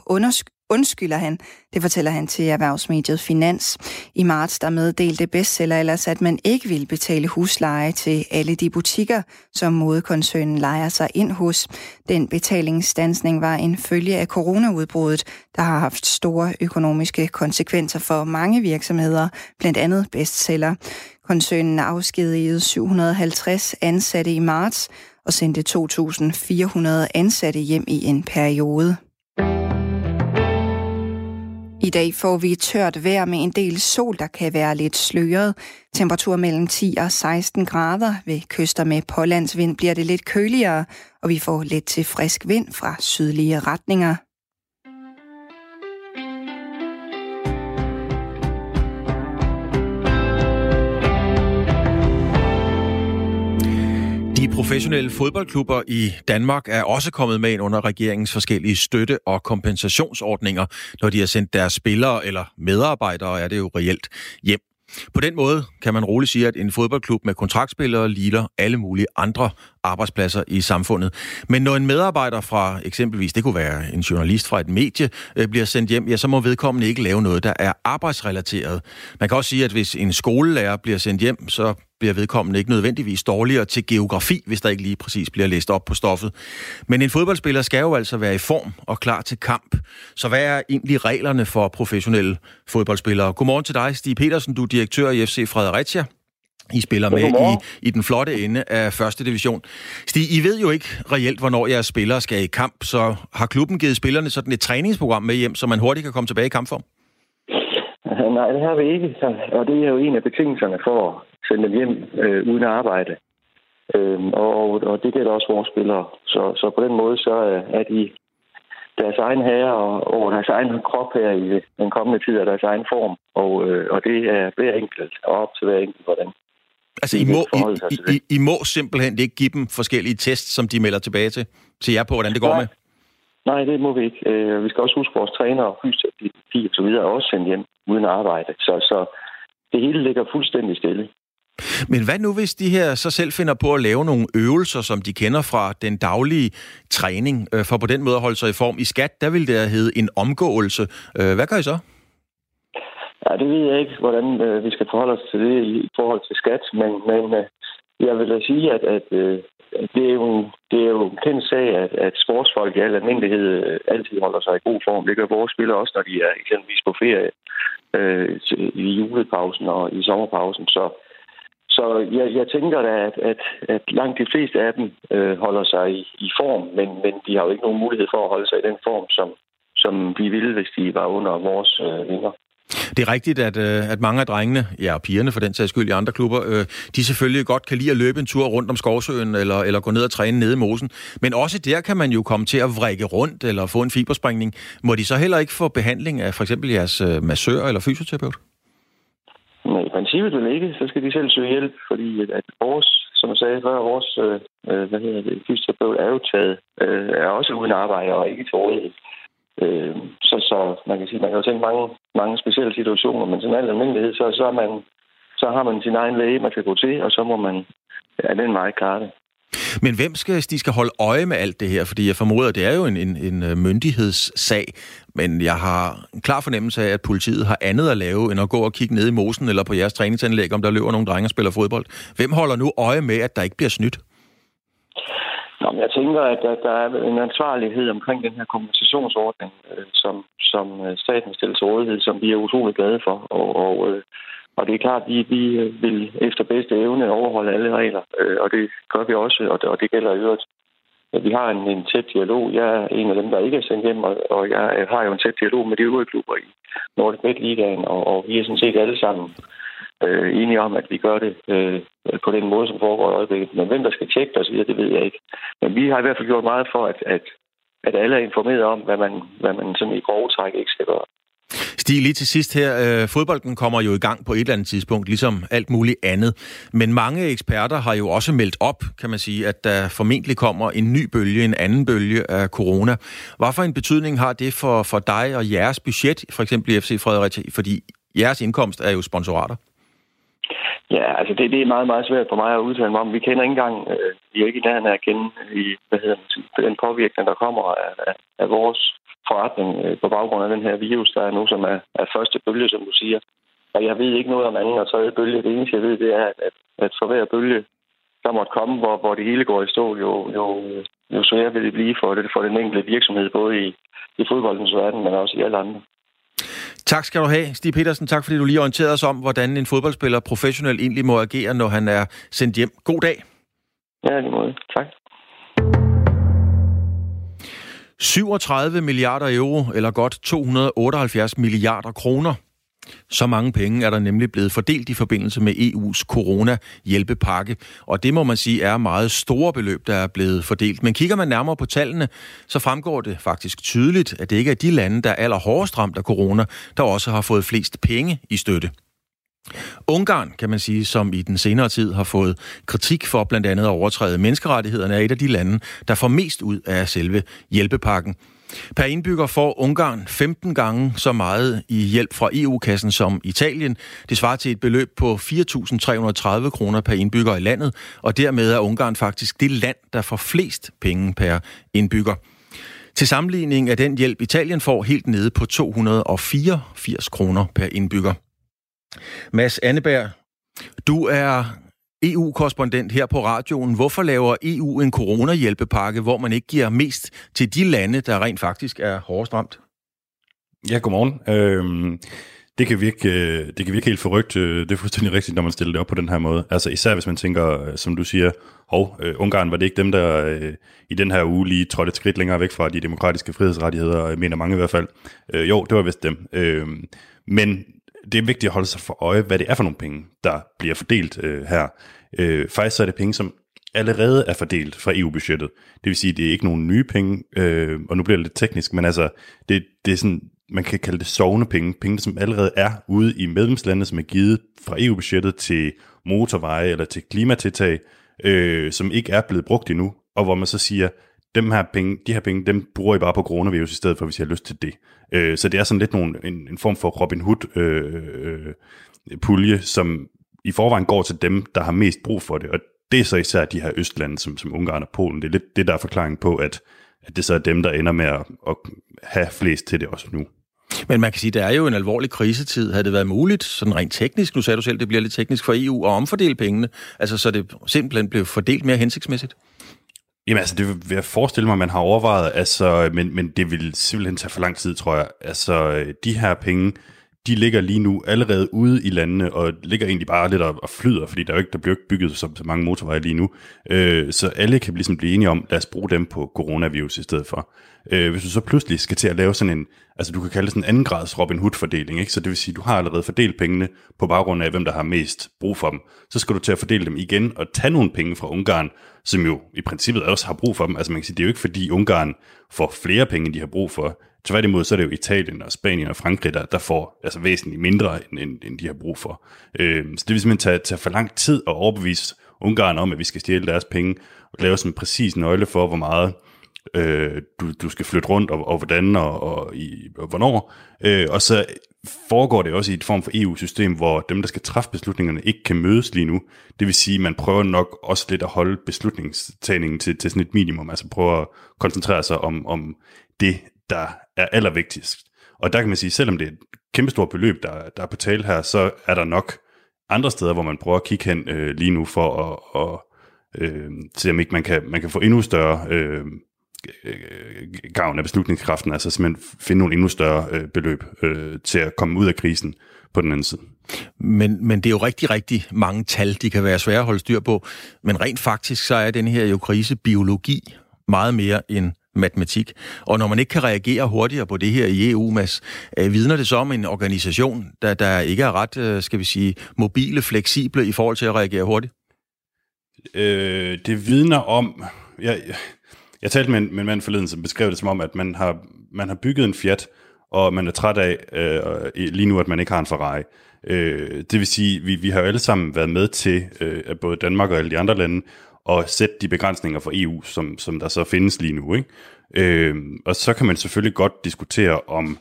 undskylder han. Det fortæller han til erhvervsmediet Finans. I marts der meddelte bestseller ellers, at man ikke vil betale husleje til alle de butikker, som modekoncernen lejer sig ind hos. Den betalingsstansning var en følge af coronaudbruddet, der har haft store økonomiske konsekvenser for mange virksomheder, blandt andet bestseller. Koncernen afskedigede 750 ansatte i marts og sendte 2.400 ansatte hjem i en periode. I dag får vi tørt vejr med en del sol, der kan være lidt sløret. Temperatur mellem 10 og 16 grader. Ved kyster med pålandsvind bliver det lidt køligere, og vi får lidt til frisk vind fra sydlige retninger.
De professionelle fodboldklubber i Danmark er også kommet med ind under regeringens forskellige støtte- og kompensationsordninger, når de har sendt deres spillere eller medarbejdere, er det jo reelt, hjem. På den måde kan man roligt sige, at en fodboldklub med kontraktspillere ligner alle mulige andre arbejdspladser i samfundet. Men når en medarbejder fra eksempelvis, det kunne være en journalist fra et medie, øh, bliver sendt hjem, ja, så må vedkommende ikke lave noget, der er arbejdsrelateret. Man kan også sige, at hvis en skolelærer bliver sendt hjem, så bliver vedkommende ikke nødvendigvis dårligere til geografi, hvis der ikke lige præcis bliver læst op på stoffet. Men en fodboldspiller skal jo altså være i form og klar til kamp. Så hvad er egentlig reglerne for professionelle fodboldspillere? Godmorgen til dig, Stig Petersen. Du er direktør i FC Fredericia. I spiller med i, i den flotte ende af første division. Stig, I ved jo ikke reelt, hvornår jeres spillere skal i kamp, så har klubben givet spillerne sådan et træningsprogram med hjem, så man hurtigt kan komme tilbage i kampform?
Nej, det har vi ikke, og det er jo en af betingelserne for at sende dem hjem øh, uden at arbejde. Øhm, og, og det gælder også vores spillere. Så, så på den måde så er de deres egen herre og over deres egen krop her i den kommende tid og deres egen form. Og, øh, og det er hver enkelt og op til hver enkelt, hvordan
Altså, I må, I, I, I må simpelthen ikke give dem forskellige tests, som de melder tilbage til, til jer på, hvordan det går
Nej.
med?
Nej, det må vi ikke. Øh, vi skal også huske, at vores træner og fysioterapi og så videre er også sendt hjem uden arbejde. Så, så det hele ligger fuldstændig stille.
Men hvad nu, hvis de her så selv finder på at lave nogle øvelser, som de kender fra den daglige træning, øh, for på den måde at holde sig i form? I skat, der vil det hedde en omgåelse. Øh, hvad gør I så?
Ja, det ved jeg ikke, hvordan øh, vi skal forholde os til det i forhold til skat, men, men øh, jeg vil da sige, at, at øh, det, er jo en, det er jo en kendt sag, at, at sportsfolk i al almindelighed øh, altid holder sig i god form. Det gør vores spillere også, når de er eksempelvis på ferie øh, i julepausen og i sommerpausen. Så, så jeg, jeg tænker da, at, at, at langt de fleste af dem øh, holder sig i, i form, men, men de har jo ikke nogen mulighed for at holde sig i den form, som, som vi ville, hvis de var under vores øh, vinger.
Det er rigtigt, at, øh, at mange af drengene, ja, og pigerne for den sags skyld i andre klubber, øh, de selvfølgelig godt kan lide at løbe en tur rundt om Skovsøen, eller, eller gå ned og træne nede i mosen. Men også der kan man jo komme til at vrikke rundt, eller få en fiberspringning. Må de så heller ikke få behandling af for eksempel jeres øh, massør eller fysioterapeut?
Nej, i princippet vil ikke. Så skal de selv søge hjælp, fordi at vores, som jeg sagde før, vores øh, øh, hvad hedder det, fysioterapeut er jo taget, øh, er også uden arbejde og ikke til rådighed. Øh, så, så man kan sige, man kan jo tænke mange, mange specielle situationer, men som al almindelighed, så, så, er man, så har man sin egen læge, man kan gå til, og så må man af den vej klare det.
Men hvem skal, de skal holde øje med alt det her? Fordi jeg formoder, at det er jo en, en, en øh, myndighedssag, men jeg har en klar fornemmelse af, at politiet har andet at lave, end at gå og kigge ned i mosen eller på jeres træningsanlæg, om der løber nogle drenge og spiller fodbold. Hvem holder nu øje med, at der ikke bliver snydt?
Nå, men jeg tænker, at der, der er en ansvarlighed omkring den her kompensationsordning, øh, som, som øh, staten stiller til rådighed, som vi er utrolig glade for. Og, og, øh, og det er klart, at vi, vi øh, vil efter bedste evne overholde alle regler, øh, og det gør vi også, og det, og det gælder i øvrigt. Vi har en, en tæt dialog. Jeg er en af dem, der ikke er sendt hjem, og, og jeg har jo en tæt dialog med de øvrige klubber i Nordic Midt Ligaen, og, og vi er sådan set alle sammen øh, enige om, at vi gør det øh, på den måde, som foregår i øjeblikket. Men hvem der skal tjekke det osv., det ved jeg ikke. Men vi har i hvert fald gjort meget for, at, at, at alle er informeret om, hvad man, hvad man sådan i grove træk ikke skal gøre.
Stig, lige til sidst her. Øh, fodbolden kommer jo i gang på et eller andet tidspunkt, ligesom alt muligt andet. Men mange eksperter har jo også meldt op, kan man sige, at der formentlig kommer en ny bølge, en anden bølge af corona. Hvorfor en betydning har det for, for dig og jeres budget, for eksempel i FC Fredericia? Fordi jeres indkomst er jo sponsorater.
Ja, altså det, det er meget, meget svært for mig at udtale mig om. Vi kender ikke engang, øh, vi er ikke i nærheden af at kende i, hvad hedder det, den påvirkning, der kommer af, af, af vores forretning øh, på baggrund af den her virus, der er nu, som er, er første bølge, som du siger. Og jeg ved ikke noget om anden og tredje bølge. Det eneste, jeg ved, det er, at, at for hver bølge, der måtte komme, hvor, hvor det hele går i stå, jo, jo, jo sværere vil det blive for, det, for den enkelte virksomhed, både i, i fodboldens verden, men også i alle andre.
Tak skal du have, Stig Petersen. Tak fordi du lige orienterede os om, hvordan en fodboldspiller professionelt egentlig må agere, når han er sendt hjem. God dag.
Ja, det må Tak.
37 milliarder euro, eller godt 278 milliarder kroner. Så mange penge er der nemlig blevet fordelt i forbindelse med EU's corona-hjælpepakke, og det må man sige er meget store beløb, der er blevet fordelt. Men kigger man nærmere på tallene, så fremgår det faktisk tydeligt, at det ikke er de lande, der er allerhårdest ramt af corona, der også har fået flest penge i støtte. Ungarn, kan man sige, som i den senere tid har fået kritik for blandt andet at overtræde menneskerettighederne, er et af de lande, der får mest ud af selve hjælpepakken. Per indbygger får Ungarn 15 gange så meget i hjælp fra EU-kassen som Italien. Det svarer til et beløb på 4.330 kroner per indbygger i landet, og dermed er Ungarn faktisk det land, der får flest penge per indbygger. Til sammenligning er den hjælp, Italien får, helt nede på 284 kroner per indbygger. Mads Anneberg, du er EU-korrespondent her på radioen. Hvorfor laver EU en coronahjælpepakke, hvor man ikke giver mest til de lande, der rent faktisk er hårdest ramt?
Ja, godmorgen. Øhm, det kan virke, øh, det kan virke helt forrygt. Øh, det er fuldstændig rigtigt, når man stiller det op på den her måde. Altså især hvis man tænker, øh, som du siger, hov, øh, Ungarn var det ikke dem, der øh, i den her uge lige trådte et skridt længere væk fra de demokratiske frihedsrettigheder, mener mange i hvert fald. Øh, jo, det var vist dem. Øh, men det er vigtigt at holde sig for øje, hvad det er for nogle penge, der bliver fordelt øh, her. Øh, faktisk så er det penge, som allerede er fordelt fra EU-budgettet. Det vil sige, det er ikke nogen nye penge, øh, og nu bliver det lidt teknisk, men altså, det, det er sådan, man kan kalde det sovende penge, penge, som allerede er ude i medlemslandet, som er givet fra EU-budgettet til motorveje eller til klimatiltag, øh, som ikke er blevet brugt endnu, og hvor man så siger, dem her penge, de her penge, dem bruger I bare på coronavirus i stedet for, hvis I har lyst til det. Øh, så det er sådan lidt nogle, en, en form for Robin Hood øh, øh, pulje, som i forvejen går til dem, der har mest brug for det. Og det er så især de her østlande, som, som Ungarn og Polen. Det er lidt det, der er forklaring på, at, at det så er dem, der ender med at, at have flest til det også nu.
Men man kan sige, at er jo en alvorlig krisetid. Havde det været muligt, sådan rent teknisk, nu sagde du selv, det bliver lidt teknisk for EU, at omfordele pengene, altså så det simpelthen blev fordelt mere hensigtsmæssigt?
Jamen altså, det vil jeg forestille mig, man har overvejet, altså, men, men det vil simpelthen tage for lang tid, tror jeg. Altså, de her penge, de ligger lige nu allerede ude i landene, og ligger egentlig bare lidt og, og flyder, fordi der, er jo ikke, der bliver ikke bygget så, så mange motorveje lige nu. Øh, så alle kan ligesom blive enige om, lad os bruge dem på coronavirus i stedet for. Øh, hvis du så pludselig skal til at lave sådan en, altså du kan kalde det sådan en anden grads Robin Hood-fordeling, ikke? så det vil sige, du har allerede fordelt pengene på baggrund af, hvem der har mest brug for dem. Så skal du til at fordele dem igen og tage nogle penge fra Ungarn, som jo i princippet også har brug for dem. Altså man kan sige, det er jo ikke fordi Ungarn får flere penge, end de har brug for. Tværtimod så er det jo Italien og Spanien og Frankrig, der, der får altså væsentligt mindre, end, end, end de har brug for. Øh, så det vil simpelthen tage, tage for lang tid at overbevise Ungarn om, at vi skal stjæle deres penge, og lave sådan en præcis nøgle for, hvor meget øh, du, du skal flytte rundt, og, og hvordan og, og, i, og hvornår. Øh, og så foregår det også i et form for EU-system, hvor dem, der skal træffe beslutningerne, ikke kan mødes lige nu. Det vil sige, at man prøver nok også lidt at holde beslutningstagningen til, til sådan et minimum, altså prøver at koncentrere sig om, om det, der er allervigtigst. Og der kan man sige, selvom det er et kæmpestort beløb, der, der er på tale her, så er der nok andre steder, hvor man prøver at kigge hen øh, lige nu for at, at øh, se, om ikke man kan, man kan få endnu større øh, gavn af beslutningskraften, altså simpelthen finde nogle endnu større øh, beløb øh, til at komme ud af krisen på den anden side.
Men, men det er jo rigtig, rigtig mange tal, de kan være svære at holde styr på. Men rent faktisk, så er den her jo krisebiologi meget mere end matematik. Og når man ikke kan reagere hurtigere på det her i EU, Mads, øh, vidner det så om en organisation, der, der ikke er ret, øh, skal vi sige, mobile, fleksible i forhold til at reagere hurtigt?
Øh, det vidner om... Jeg, jeg, jeg talte med en, med en mand forleden, som beskrev det som om, at man har, man har bygget en Fiat, og man er træt af øh, lige nu, at man ikke har en Ferrari. Øh, det vil sige, vi, vi har jo alle sammen været med til, øh, at både Danmark og alle de andre lande, at sætte de begrænsninger for EU, som, som der så findes lige nu. Ikke? Øh, og så kan man selvfølgelig godt diskutere om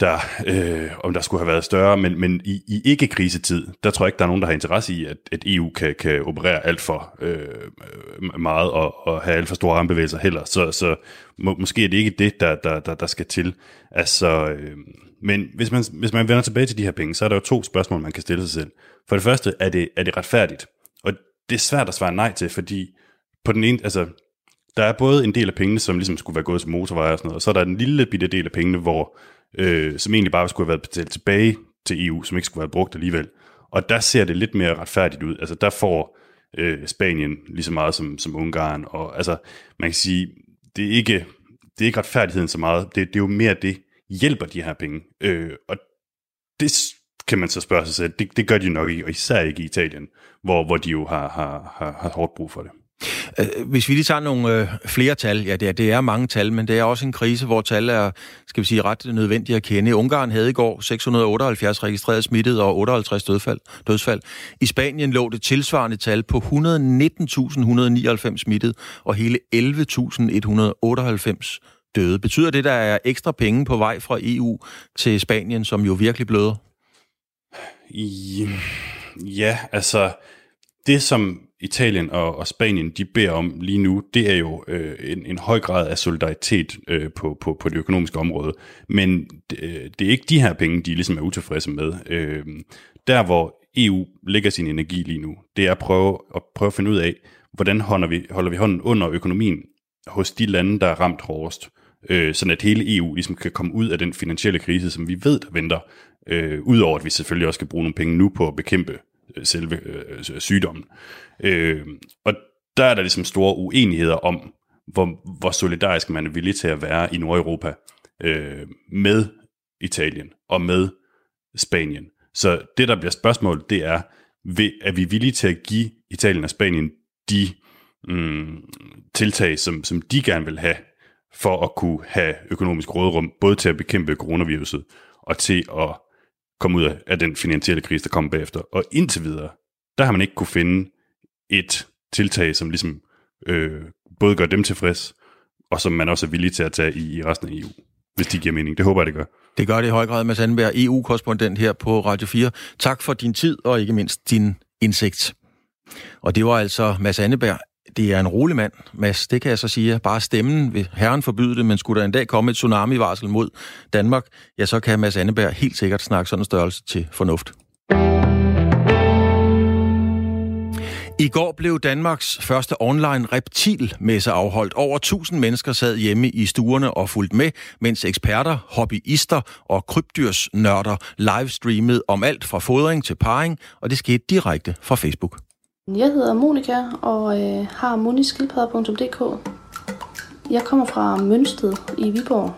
der, øh, om der skulle have været større, men, men i, i ikke-krisetid, der tror jeg ikke, der er nogen, der har interesse i, at, at EU kan, kan operere alt for øh, meget og, og have alt for store armbevægelser heller. Så, så må, måske er det ikke det, der, der, der, der skal til. Altså, øh, men hvis man, hvis man vender tilbage til de her penge, så er der jo to spørgsmål, man kan stille sig selv. For det første, er det, er det retfærdigt? Det er svært at svare nej til, fordi på den ene, altså, der er både en del af pengene, som ligesom skulle være gået til motorveje og sådan noget, og så er der en lille bitte del af pengene, hvor øh, som egentlig bare skulle have været betalt tilbage til EU, som ikke skulle have været brugt alligevel. Og der ser det lidt mere retfærdigt ud. Altså der får øh, Spanien lige så meget som, som Ungarn. Og altså, man kan sige, det er ikke, det er ikke retfærdigheden så meget. Det, det er jo mere det, hjælper de her penge. Øh, og det kan man så spørge sig selv. Det, det gør de nok ikke, og især ikke i Italien, hvor, hvor de jo har, har, har, har hårdt brug for det.
Øh, hvis vi lige tager nogle øh, flere tal, ja det er, det er mange tal, men det er også en krise, hvor tal er, skal vi sige, ret nødvendige at kende. Ungarn havde i går 678 registreret smittet og 58 dødsfald. dødsfald. I Spanien lå det tilsvarende tal på 119.199 smittet og hele 11.198 døde. Betyder det, der er ekstra penge på vej fra EU til Spanien, som jo virkelig bløder?
Ja, altså det som Italien og, og Spanien de beder om lige nu, det er jo øh, en, en høj grad af solidaritet øh, på, på, på det økonomiske område. Men det, øh, det er ikke de her penge, de ligesom er utilfredse med. Øh, der hvor EU lægger sin energi lige nu, det er at prøve at, prøve at finde ud af, hvordan holder vi, holder vi hånden under økonomien hos de lande, der er ramt hårdest, øh, sådan at hele EU ligesom kan komme ud af den finansielle krise, som vi ved, der venter, øh, udover at vi selvfølgelig også skal bruge nogle penge nu på at bekæmpe øh, selve øh, sygdommen. Øh, og der er der ligesom store uenigheder om, hvor, hvor solidarisk man er villig til at være i Nordeuropa øh, med Italien og med Spanien. Så det, der bliver spørgsmålet, det er, er vi villige til at give Italien og Spanien de mm, tiltag, som, som de gerne vil have, for at kunne have økonomisk rådrum, både til at bekæmpe coronaviruset, og til at komme ud af den finansielle krise, der kom bagefter. Og indtil videre, der har man ikke kunne finde et tiltag, som ligesom øh, både gør dem tilfreds, og som man også er villig til at tage i, i resten af EU, hvis de giver mening. Det håber jeg, det gør.
Det gør det i høj grad, Mads Andenberg, EU-korrespondent her på Radio 4. Tak for din tid, og ikke mindst din indsigt. Og det var altså Mads Anneberg. Det er en rolig mand, Mads, det kan jeg så sige. Bare stemmen vil herren forbyde det, men skulle der en dag komme et tsunami-varsel mod Danmark, ja, så kan Mads Anneberg helt sikkert snakke sådan en størrelse til fornuft. I går blev Danmarks første online reptilmesse afholdt. Over 1000 mennesker sad hjemme i stuerne og fulgte med, mens eksperter, hobbyister og krybdyrsnørder livestreamede om alt fra fodring til parring, og det skete direkte fra Facebook.
Jeg hedder Monika og øh, har moniskildpadder.dk. Jeg kommer fra Mønsted i Viborg.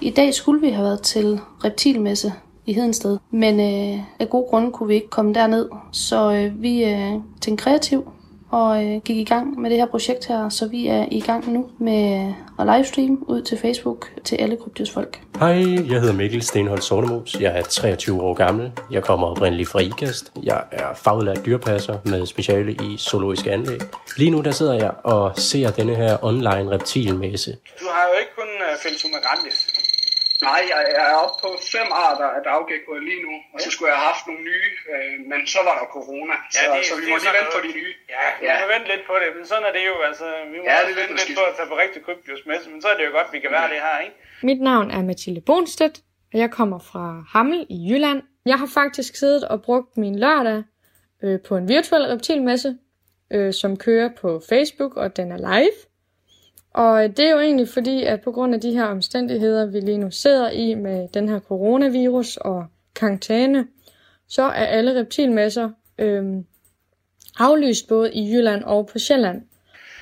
I dag skulle vi have været til reptilmesse i Hedensted, men øh, af gode grunde kunne vi ikke komme derned, så øh, vi øh, tænkte kreativ og øh, gik i gang med det her projekt her, så vi er i gang nu med at livestream ud til Facebook til alle kryptosfolk.
Hej, jeg hedder Mikkel Stenholdt Sornemus. Jeg er 23 år gammel. Jeg kommer oprindeligt fra IKAST. Jeg er faglært dyrpasser med speciale i zoologiske anlæg. Lige nu der sidder jeg og ser denne her online reptilmesse.
Du har jo ikke kun uh, øh, grandis. Nej, jeg, jeg er oppe på fem arter af daggekkoer lige nu, og så skulle jeg have haft nogle nye, øh, men så var der corona, ja, så, det, så vi må lige vente på de nye.
Ja, vi ja. må vente lidt på det, men sådan er det jo, altså, vi må ja, det vente lidt på at tage på rigtig krybdyrsmesse, men så er det jo godt, vi kan være ja. det her, ikke?
Mit navn er Mathilde Bonstedt, og jeg kommer fra Hammel i Jylland. Jeg har faktisk siddet og brugt min lørdag øh, på en virtuel reptilmesse, øh, som kører på Facebook, og den er live. Og det er jo egentlig fordi, at på grund af de her omstændigheder, vi lige nu sidder i med den her coronavirus og karantæne, så er alle reptilmesser øhm, aflyst både i Jylland og på Sjælland.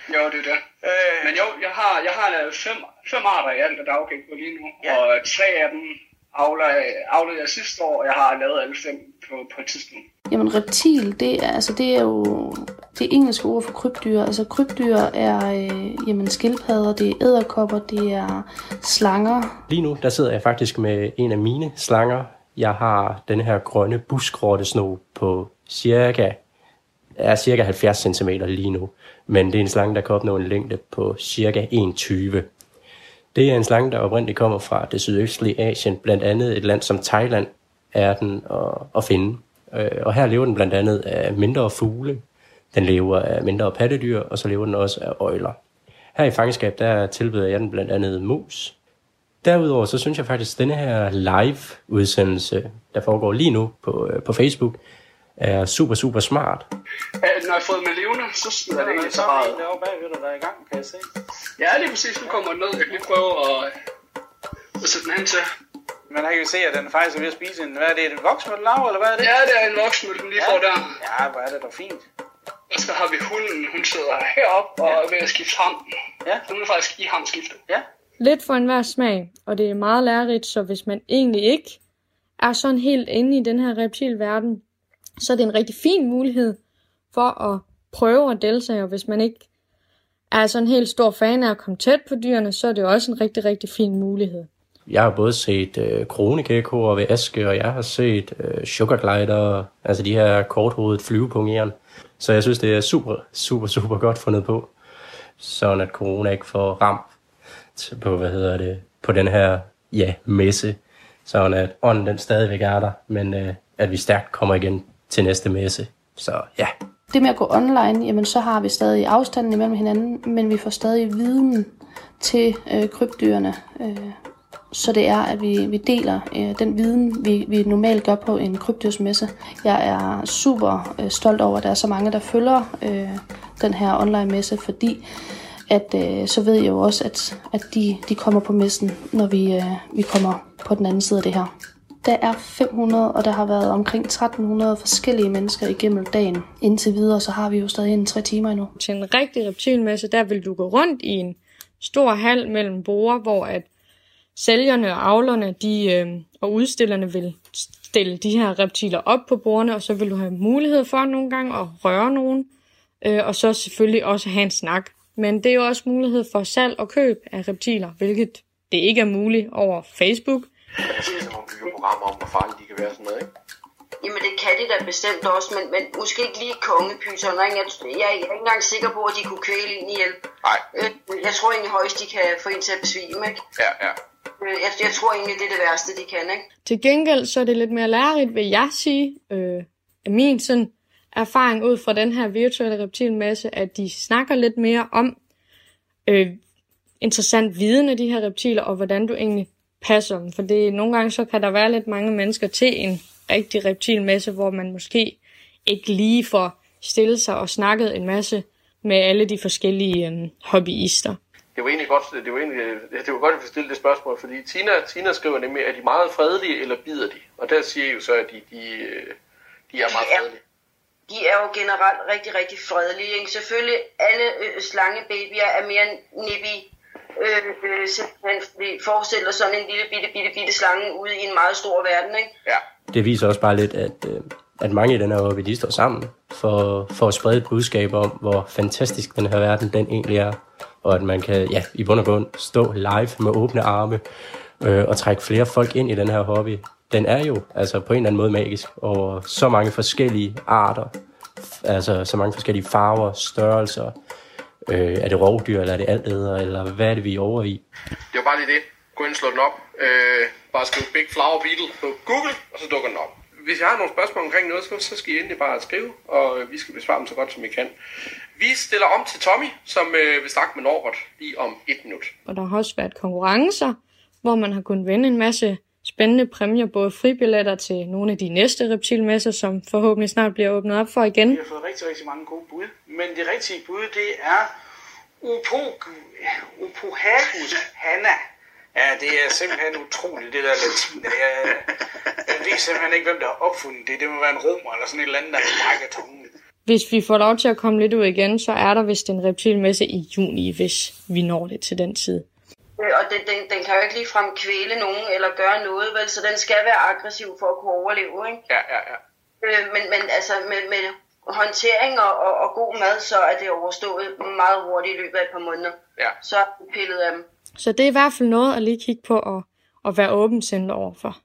Jo, det er det. Øh, Men jo, jeg har, jeg har lavet fem, fem arter i alt af daggæk lige nu, ja. og tre af dem aflede jeg sidste år, og jeg har lavet alle fem på, på et tidspunkt.
Jamen reptil, det er, altså, det er jo det engelske ord for krybdyr. Altså krybdyr er øh, jamen, skildpadder, det er æderkopper, det er slanger.
Lige nu der sidder jeg faktisk med en af mine slanger. Jeg har den her grønne buskrottesno på cirka, er cirka 70 cm lige nu. Men det er en slange, der kan opnå en længde på cirka 1,20 det er en slange, der oprindeligt kommer fra det sydøstlige Asien, blandt andet et land som Thailand er den at, at finde. Øh, og her lever den blandt andet af mindre fugle, den lever af mindre pattedyr, og så lever den også af øjler. Her i fangenskab, der tilbyder jeg den blandt andet mus. Derudover så synes jeg faktisk, at denne her live-udsendelse, der foregår lige nu på, øh, på Facebook, er super, super smart.
Ja, når jeg får med levende, så smider det egentlig så meget. Det er bagved dig, der er i gang, kan jeg se. Ja, lige præcis. Nu kommer den ned. Jeg kan lige prøve at, at sætte den hen til.
Men jeg kan se, at den faktisk er ved at spise en... Hvad er det? En voksmølle lav, eller hvad er det?
Ja, det er en voksmølle, den lige
ja.
får der.
Ja, hvor er det da fint.
Og så har vi hunden. Hun sidder heroppe og er ved at skifte ham.
Ja.
Så hun er faktisk i ham skiftet.
Ja.
Lidt for enhver smag, og det er meget lærerigt, så hvis man egentlig ikke er sådan helt inde i den her reptilverden, så er det en rigtig fin mulighed for at prøve at deltage, og hvis man ikke er sådan en helt stor fan af at komme tæt på dyrene, så er det også en rigtig, rigtig fin mulighed.
Jeg har både set øh, kronegekkoer ved Aske, og jeg har set øh, sugarglider, altså de her korthovedet flyvepungeren. Så jeg synes, det er super, super, super godt fundet på, sådan at corona ikke får ram. på, hvad hedder det, på den her ja, messe, så at ånden den stadigvæk er der, men øh, at vi stærkt kommer igen til næste messe. Så ja.
Det med at gå online, jamen så har vi stadig afstanden imellem hinanden, men vi får stadig viden til øh, krybdyrene. Øh, så det er, at vi, vi deler øh, den viden, vi, vi normalt gør på en kryptosmesse. Jeg er super øh, stolt over, at der er så mange, der følger øh, den her online-messe, fordi at, øh, så ved jeg jo også, at, at de, de kommer på messen, når vi, øh, vi kommer på den anden side af det her. Der er 500, og der har været omkring 1300 forskellige mennesker igennem dagen. Indtil videre, så har vi jo stadig en tre timer endnu.
Til en rigtig reptilmesse, der vil du gå rundt i en stor hal mellem borer, hvor at sælgerne og avlerne de, øh, og udstillerne vil stille de her reptiler op på bordene, og så vil du have mulighed for nogle gange at røre nogen, øh, og så selvfølgelig også have en snak. Men det er jo også mulighed for salg og køb af reptiler, hvilket det ikke er muligt over Facebook.
Jeg ser sådan nogle byggeprogrammer om, hvor farlige de kan være sådan noget, ikke?
Jamen det kan de da bestemt også, men, men måske ikke lige kongepyterne. Jeg, jeg er ikke engang sikker på, at de kunne kvæle en ihjel.
Nej.
Øh, jeg tror egentlig højst, de kan få en til at besvime, ikke?
Ja, ja.
Øh, jeg, jeg tror egentlig, det er det værste, de kan, ikke?
Til gengæld så er det lidt mere lærerigt, vil jeg sige, øh, af min sådan erfaring ud fra den her virtuelle reptilmasse, at de snakker lidt mere om øh, interessant viden af de her reptiler, og hvordan du egentlig passer dem. For det, nogle gange så kan der være lidt mange mennesker til en rigtig reptilmasse, hvor man måske ikke lige får stillet sig og snakket en masse med alle de forskellige øh, hobbyister.
Det var egentlig godt, det var egentlig, det var godt at få stillet det spørgsmål, fordi Tina, Tina skriver nemlig, er de meget fredelige, eller bider de? Og der siger I jo så, at de, de, de er meget fredelige.
De er jo generelt rigtig, rigtig fredelige. Ikke? Selvfølgelig, alle øh, slangebabyer er mere nippy. Øh, øh, simpelthen, fordi forestil dig sådan en lille bitte, bitte, bitte slange ude i en meget stor verden. Ikke?
Ja.
Det viser også bare lidt, at, øh, at mange i den her hobby, de står sammen for, for at sprede et budskab om, hvor fantastisk den her verden den egentlig er. Og at man kan, ja, i bund og grund stå live med åbne arme øh, og trække flere folk ind i den her hobby. Den er jo altså på en eller anden måde magisk, og så mange forskellige arter, altså så mange forskellige farver, størrelser. Øh, er det rovdyr, eller er det altæder, eller hvad er det, vi er over i?
Det var bare lige det. Gå ind og slå den op. Øh, bare skriv Big Flower Beetle på Google, og så dukker den op. Hvis jeg har nogle spørgsmål omkring noget, så, så skal I endelig bare skrive, og vi skal besvare dem så godt, som vi kan. Vi stiller om til Tommy, som øh, vil snakke med Norbert lige om et minut.
Og der har også været konkurrencer, hvor man har kunnet vinde en masse spændende præmier, både fribilletter til nogle af de næste reptilmesser, som forhåbentlig snart bliver åbnet op for igen.
Vi har fået rigtig, rigtig mange gode bud. Men det rigtige bud, det er Upog... Upohagus Hanna. Ja, det er simpelthen utroligt, det der latin. der. Jeg, jeg ved simpelthen ikke, hvem der har opfundet det. Det må være en romer eller sådan et eller andet, der brækker tungen.
Hvis vi får lov til at komme lidt ud igen, så er der vist en reptilmesse i juni, hvis vi når det til den tid.
Øh, Og den, den, den kan jo ikke ligefrem kvæle nogen eller gøre noget, vel? Så den skal være aggressiv for at kunne overleve, ikke?
Ja, ja, ja.
Øh, men, men altså med, med håndtering og, og, og god mad, så er det overstået meget hurtigt i løbet af et par måneder.
Ja.
Så er det pillet af dem.
Så det er i hvert fald noget at lige kigge på og, og være åbensindet overfor.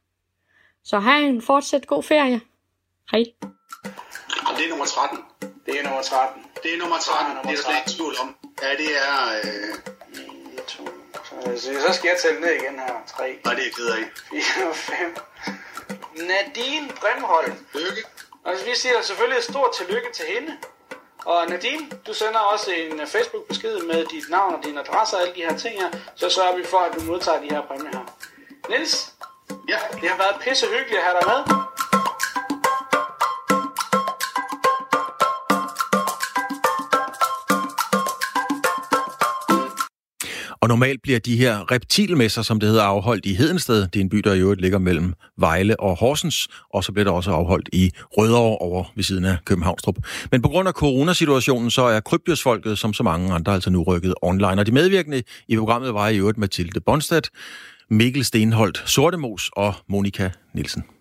Så have en fortsat god ferie. Hej.
Og det er nummer 13.
Det er nummer 13.
Det er nummer 13, det er der slet ikke tvivl om. Ja, det er... Øh...
Så, så skal jeg tælle ned igen her. 3.
Nej, det er jeg ked af.
4, 5. Nadine Brimholm.
Lykke.
Altså, vi siger selvfølgelig et stort tillykke til hende. Og Nadine, du sender også en Facebook-besked med dit navn og din adresse og alle de her ting her. Så sørger vi for, at du modtager de her præmier her. Niels?
Ja?
Det har været pisse hyggeligt at have dig med.
Og normalt bliver de her reptilmesser, som det hedder, afholdt i Hedensted. Det er en by, der i øvrigt ligger mellem Vejle og Horsens. Og så bliver der også afholdt i Rødovre over ved siden af Københavnstrup. Men på grund af coronasituationen, så er krybdyrsfolket, som så mange andre, altså nu rykket online. Og de medvirkende i programmet var i øvrigt Mathilde Bonstad, Mikkel Stenholdt Sortemos og Monika Nielsen.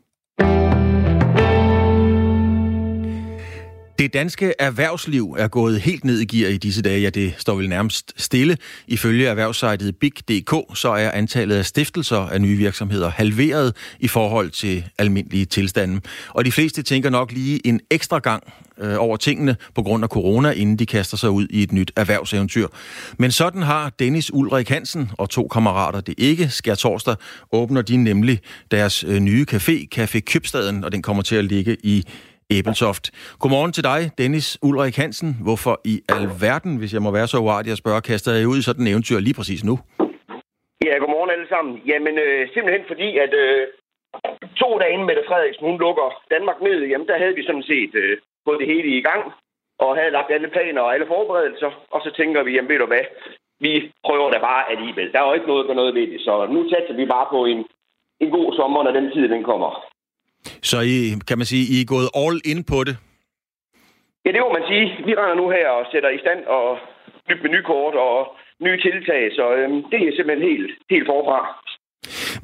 Det danske erhvervsliv er gået helt ned i gear i disse dage. Ja, det står vel nærmest stille. Ifølge erhvervssejtet Big.dk, så er antallet af stiftelser af nye virksomheder halveret i forhold til almindelige tilstanden. Og de fleste tænker nok lige en ekstra gang, øh, over tingene på grund af corona, inden de kaster sig ud i et nyt erhvervseventyr. Men sådan har Dennis Ulrik Hansen og to kammerater det ikke. Skær torsdag åbner de nemlig deres øh, nye café, Café Købstaden, og den kommer til at ligge i Æbeltoft. Godmorgen til dig, Dennis Ulrik Hansen. Hvorfor i alverden, hvis jeg må være så uartig at spørge, kaster jeg ud i sådan en eventyr lige præcis nu?
Ja, godmorgen alle sammen. Jamen, øh, simpelthen fordi, at øh, to dage inden Mette Frederiksen, hun lukker Danmark ned, jamen der havde vi sådan set øh, fået det hele i gang, og havde lagt alle planer og alle forberedelser, og så tænker vi, jamen ved du hvad, vi prøver da bare alligevel. Der er jo ikke noget at gøre noget ved det, så nu satser vi bare på en, en god sommer, når den tid den kommer.
Så I, kan man sige, I er gået all in på det?
Ja, det må man sige. Vi render nu her og sætter i stand og nyt menukort og nye tiltag, så øhm, det er simpelthen helt, helt forfra.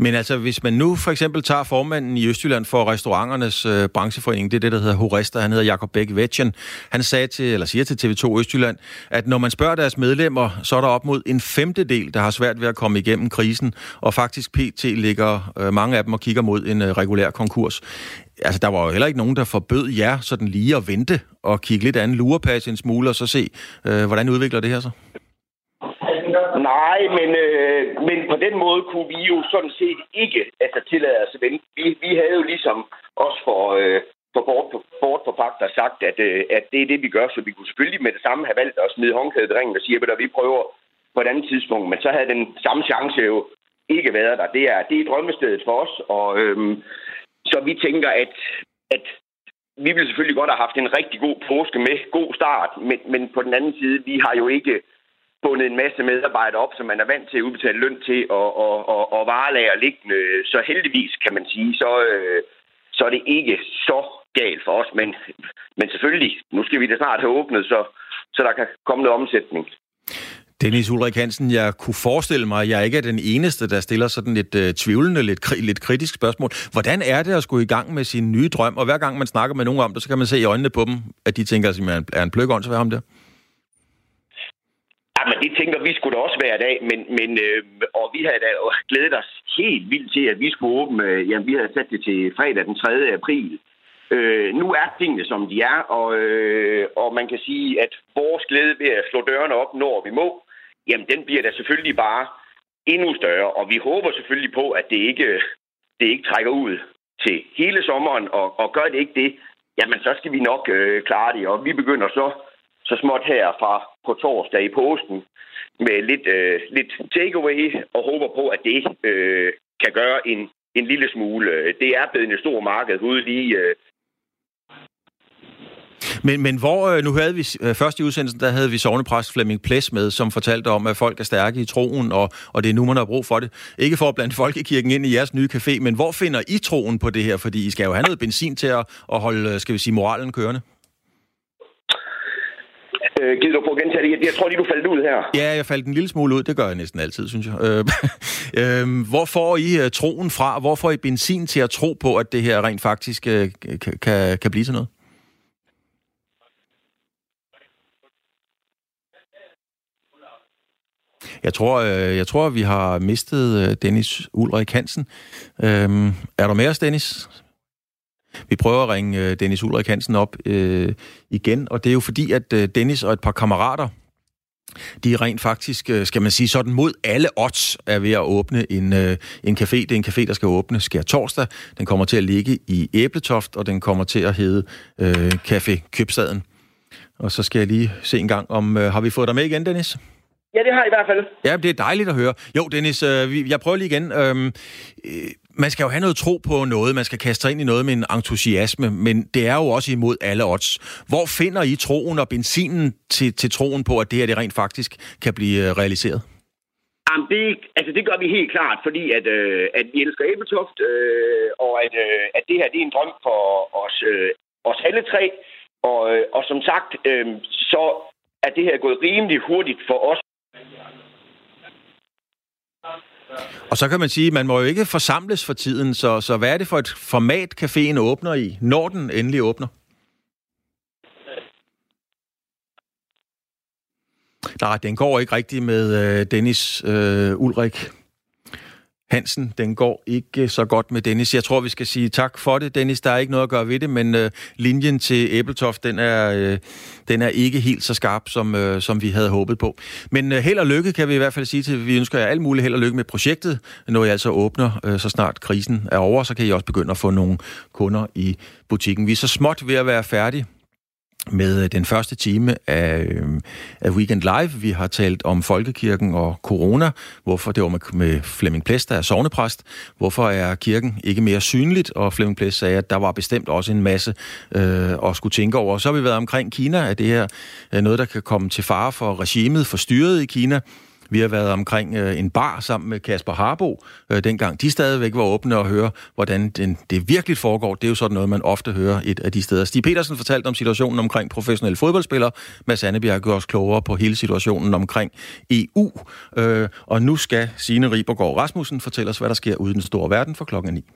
Men altså, hvis man nu for eksempel tager formanden i Østjylland for restauranternes øh, brancheforening, det er det, der hedder Horesta, han hedder Jakob Bæk Vetjen, han sagde til, eller siger til TV2 Østjylland, at når man spørger deres medlemmer, så er der op mod en femtedel, der har svært ved at komme igennem krisen, og faktisk PT ligger øh, mange af dem og kigger mod en øh, regulær konkurs. Altså, der var jo heller ikke nogen, der forbød jer sådan lige at vente og kigge lidt an, lurepasse en smule, og så se, øh, hvordan udvikler det her sig?
Nej, men, øh, men på den måde kunne vi jo sådan set ikke altså, tillade os at vente. Vi, vi havde jo ligesom også for, øh, for bort, bort for sagt, at, øh, at det er det, vi gør, så vi kunne selvfølgelig med det samme have valgt at smide håndklædet i ringen og sige, at vi prøver på et andet tidspunkt, men så havde den samme chance jo ikke været der. Det er, det er drømmestedet for os, og øhm, så vi tænker, at, at vi ville selvfølgelig godt have haft en rigtig god påske med, god start, men, men på den anden side, vi har jo ikke bundet en masse medarbejdere op, som man er vant til at udbetale løn til og, og, og, og varelager liggende. Så heldigvis, kan man sige, så, øh, så er det ikke så galt for os. Men, men selvfølgelig, nu skal vi da snart have åbnet, så, så der kan komme noget omsætning.
Dennis Ulrik Hansen, jeg kunne forestille mig, at jeg ikke er den eneste, der stiller sådan et øh, tvivlende, lidt, lidt kritisk spørgsmål. Hvordan er det at skulle i gang med sin nye drøm? Og hver gang man snakker med nogen om det, så kan man se i øjnene på dem, at de tænker, at man er en pløkånd, så hvad om det?
Jamen, det tænker vi skulle da også hver dag, men, men øh, og vi havde da glædet os helt vildt til, at vi skulle åbne, øh, jamen vi havde sat det til fredag den 3. april. Øh, nu er tingene, som de er, og, øh, og man kan sige, at vores glæde ved at slå dørene op, når vi må, jamen den bliver da selvfølgelig bare endnu større, og vi håber selvfølgelig på, at det ikke, det ikke trækker ud til hele sommeren, og, og gør det ikke det, jamen så skal vi nok øh, klare det, og vi begynder så så småt her fra på torsdag i påsken med lidt, øh, lidt takeaway og håber på, at det øh, kan gøre en, en lille smule. Det er blevet en stor marked ude lige... Øh.
Men, men hvor, øh, nu havde vi øh, først i udsendelsen, der havde vi sovnepræst Flemming Ples med, som fortalte om, at folk er stærke i troen, og, og det er nu, man har brug for det. Ikke for at blande folkekirken ind i jeres nye café, men hvor finder I troen på det her? Fordi I skal jo have noget benzin til at, at holde, øh, skal vi sige, moralen kørende.
Øh, gider du på at gentage det? Jeg, tror lige, du faldt ud her.
Ja, jeg faldt en lille smule ud. Det gør jeg næsten altid, synes jeg. Øh, øh, hvor får I øh, troen fra? Hvor får I benzin til at tro på, at det her rent faktisk øh, kan, kan blive til noget? Jeg tror, øh, jeg tror, vi har mistet øh, Dennis Ulrik Hansen. Øh, er du med os, Dennis? Vi prøver at ringe øh, Dennis Ulrik Hansen op øh, igen, og det er jo fordi, at øh, Dennis og et par kammerater, de er rent faktisk, øh, skal man sige sådan, mod alle odds er ved at åbne en, øh, en café. Det er en café, der skal åbne skær torsdag. Den kommer til at ligge i Æbletoft, og den kommer til at hedde øh, Café Købstaden. Og så skal jeg lige se en gang, om øh, har vi fået dig med igen, Dennis?
Ja, det har jeg i hvert fald.
Ja, det er dejligt at høre. Jo, Dennis, øh, jeg prøver lige igen. Øhm, øh, man skal jo have noget tro på noget, man skal kaste sig ind i noget med en entusiasme, men det er jo også imod alle odds. Hvor finder I troen og benzinen til, til troen på, at det her det rent faktisk kan blive øh, realiseret?
Jamen, det, altså, det gør vi helt klart, fordi at, øh, at vi elsker Æbeltoft, øh, og at, øh, at det her det er en drøm for os, øh, os alle tre. Og, øh, og som sagt, øh, så er det her gået rimelig hurtigt for os
og så kan man sige, at man må jo ikke forsamles for tiden, så, så hvad er det for et format, caféen åbner i, når den endelig åbner? Nej, den går ikke rigtigt med øh, Dennis øh, Ulrik Hansen, den går ikke øh, så godt med Dennis. Jeg tror, vi skal sige tak for det, Dennis. Der er ikke noget at gøre ved det, men øh, linjen til Æbletoft, den er, øh, den er ikke helt så skarp, som, øh, som vi havde håbet på. Men øh, held og lykke kan vi i hvert fald sige til, vi ønsker jer alt muligt held og lykke med projektet, når I altså åbner, øh, så snart krisen er over, så kan I også begynde at få nogle kunder i butikken. Vi er så småt ved at være færdige med øh, den første time af, øh, af Weekend Live. Vi har talt om folkekirken og corona, hvorfor det var med, med Flemming Plæs, der er sovnepræst. Hvorfor er kirken ikke mere synligt? Og Flemming Plæs sagde, at der var bestemt også en masse øh, at skulle tænke over. Så har vi været omkring Kina. Er det her øh, noget, der kan komme til fare for regimet, for styret i Kina? Vi har været omkring øh, en bar sammen med Kasper Harbo, øh, dengang de stadigvæk var åbne og høre, hvordan den, det virkelig foregår. Det er jo sådan noget, man ofte hører et af de steder. Stig Petersen fortalte om situationen omkring professionelle fodboldspillere. Mads Annebjerg gør os klogere på hele situationen omkring EU. Øh, og nu skal Signe Ribergaard Rasmussen fortælle os, hvad der sker ude i den store verden for klokken 9.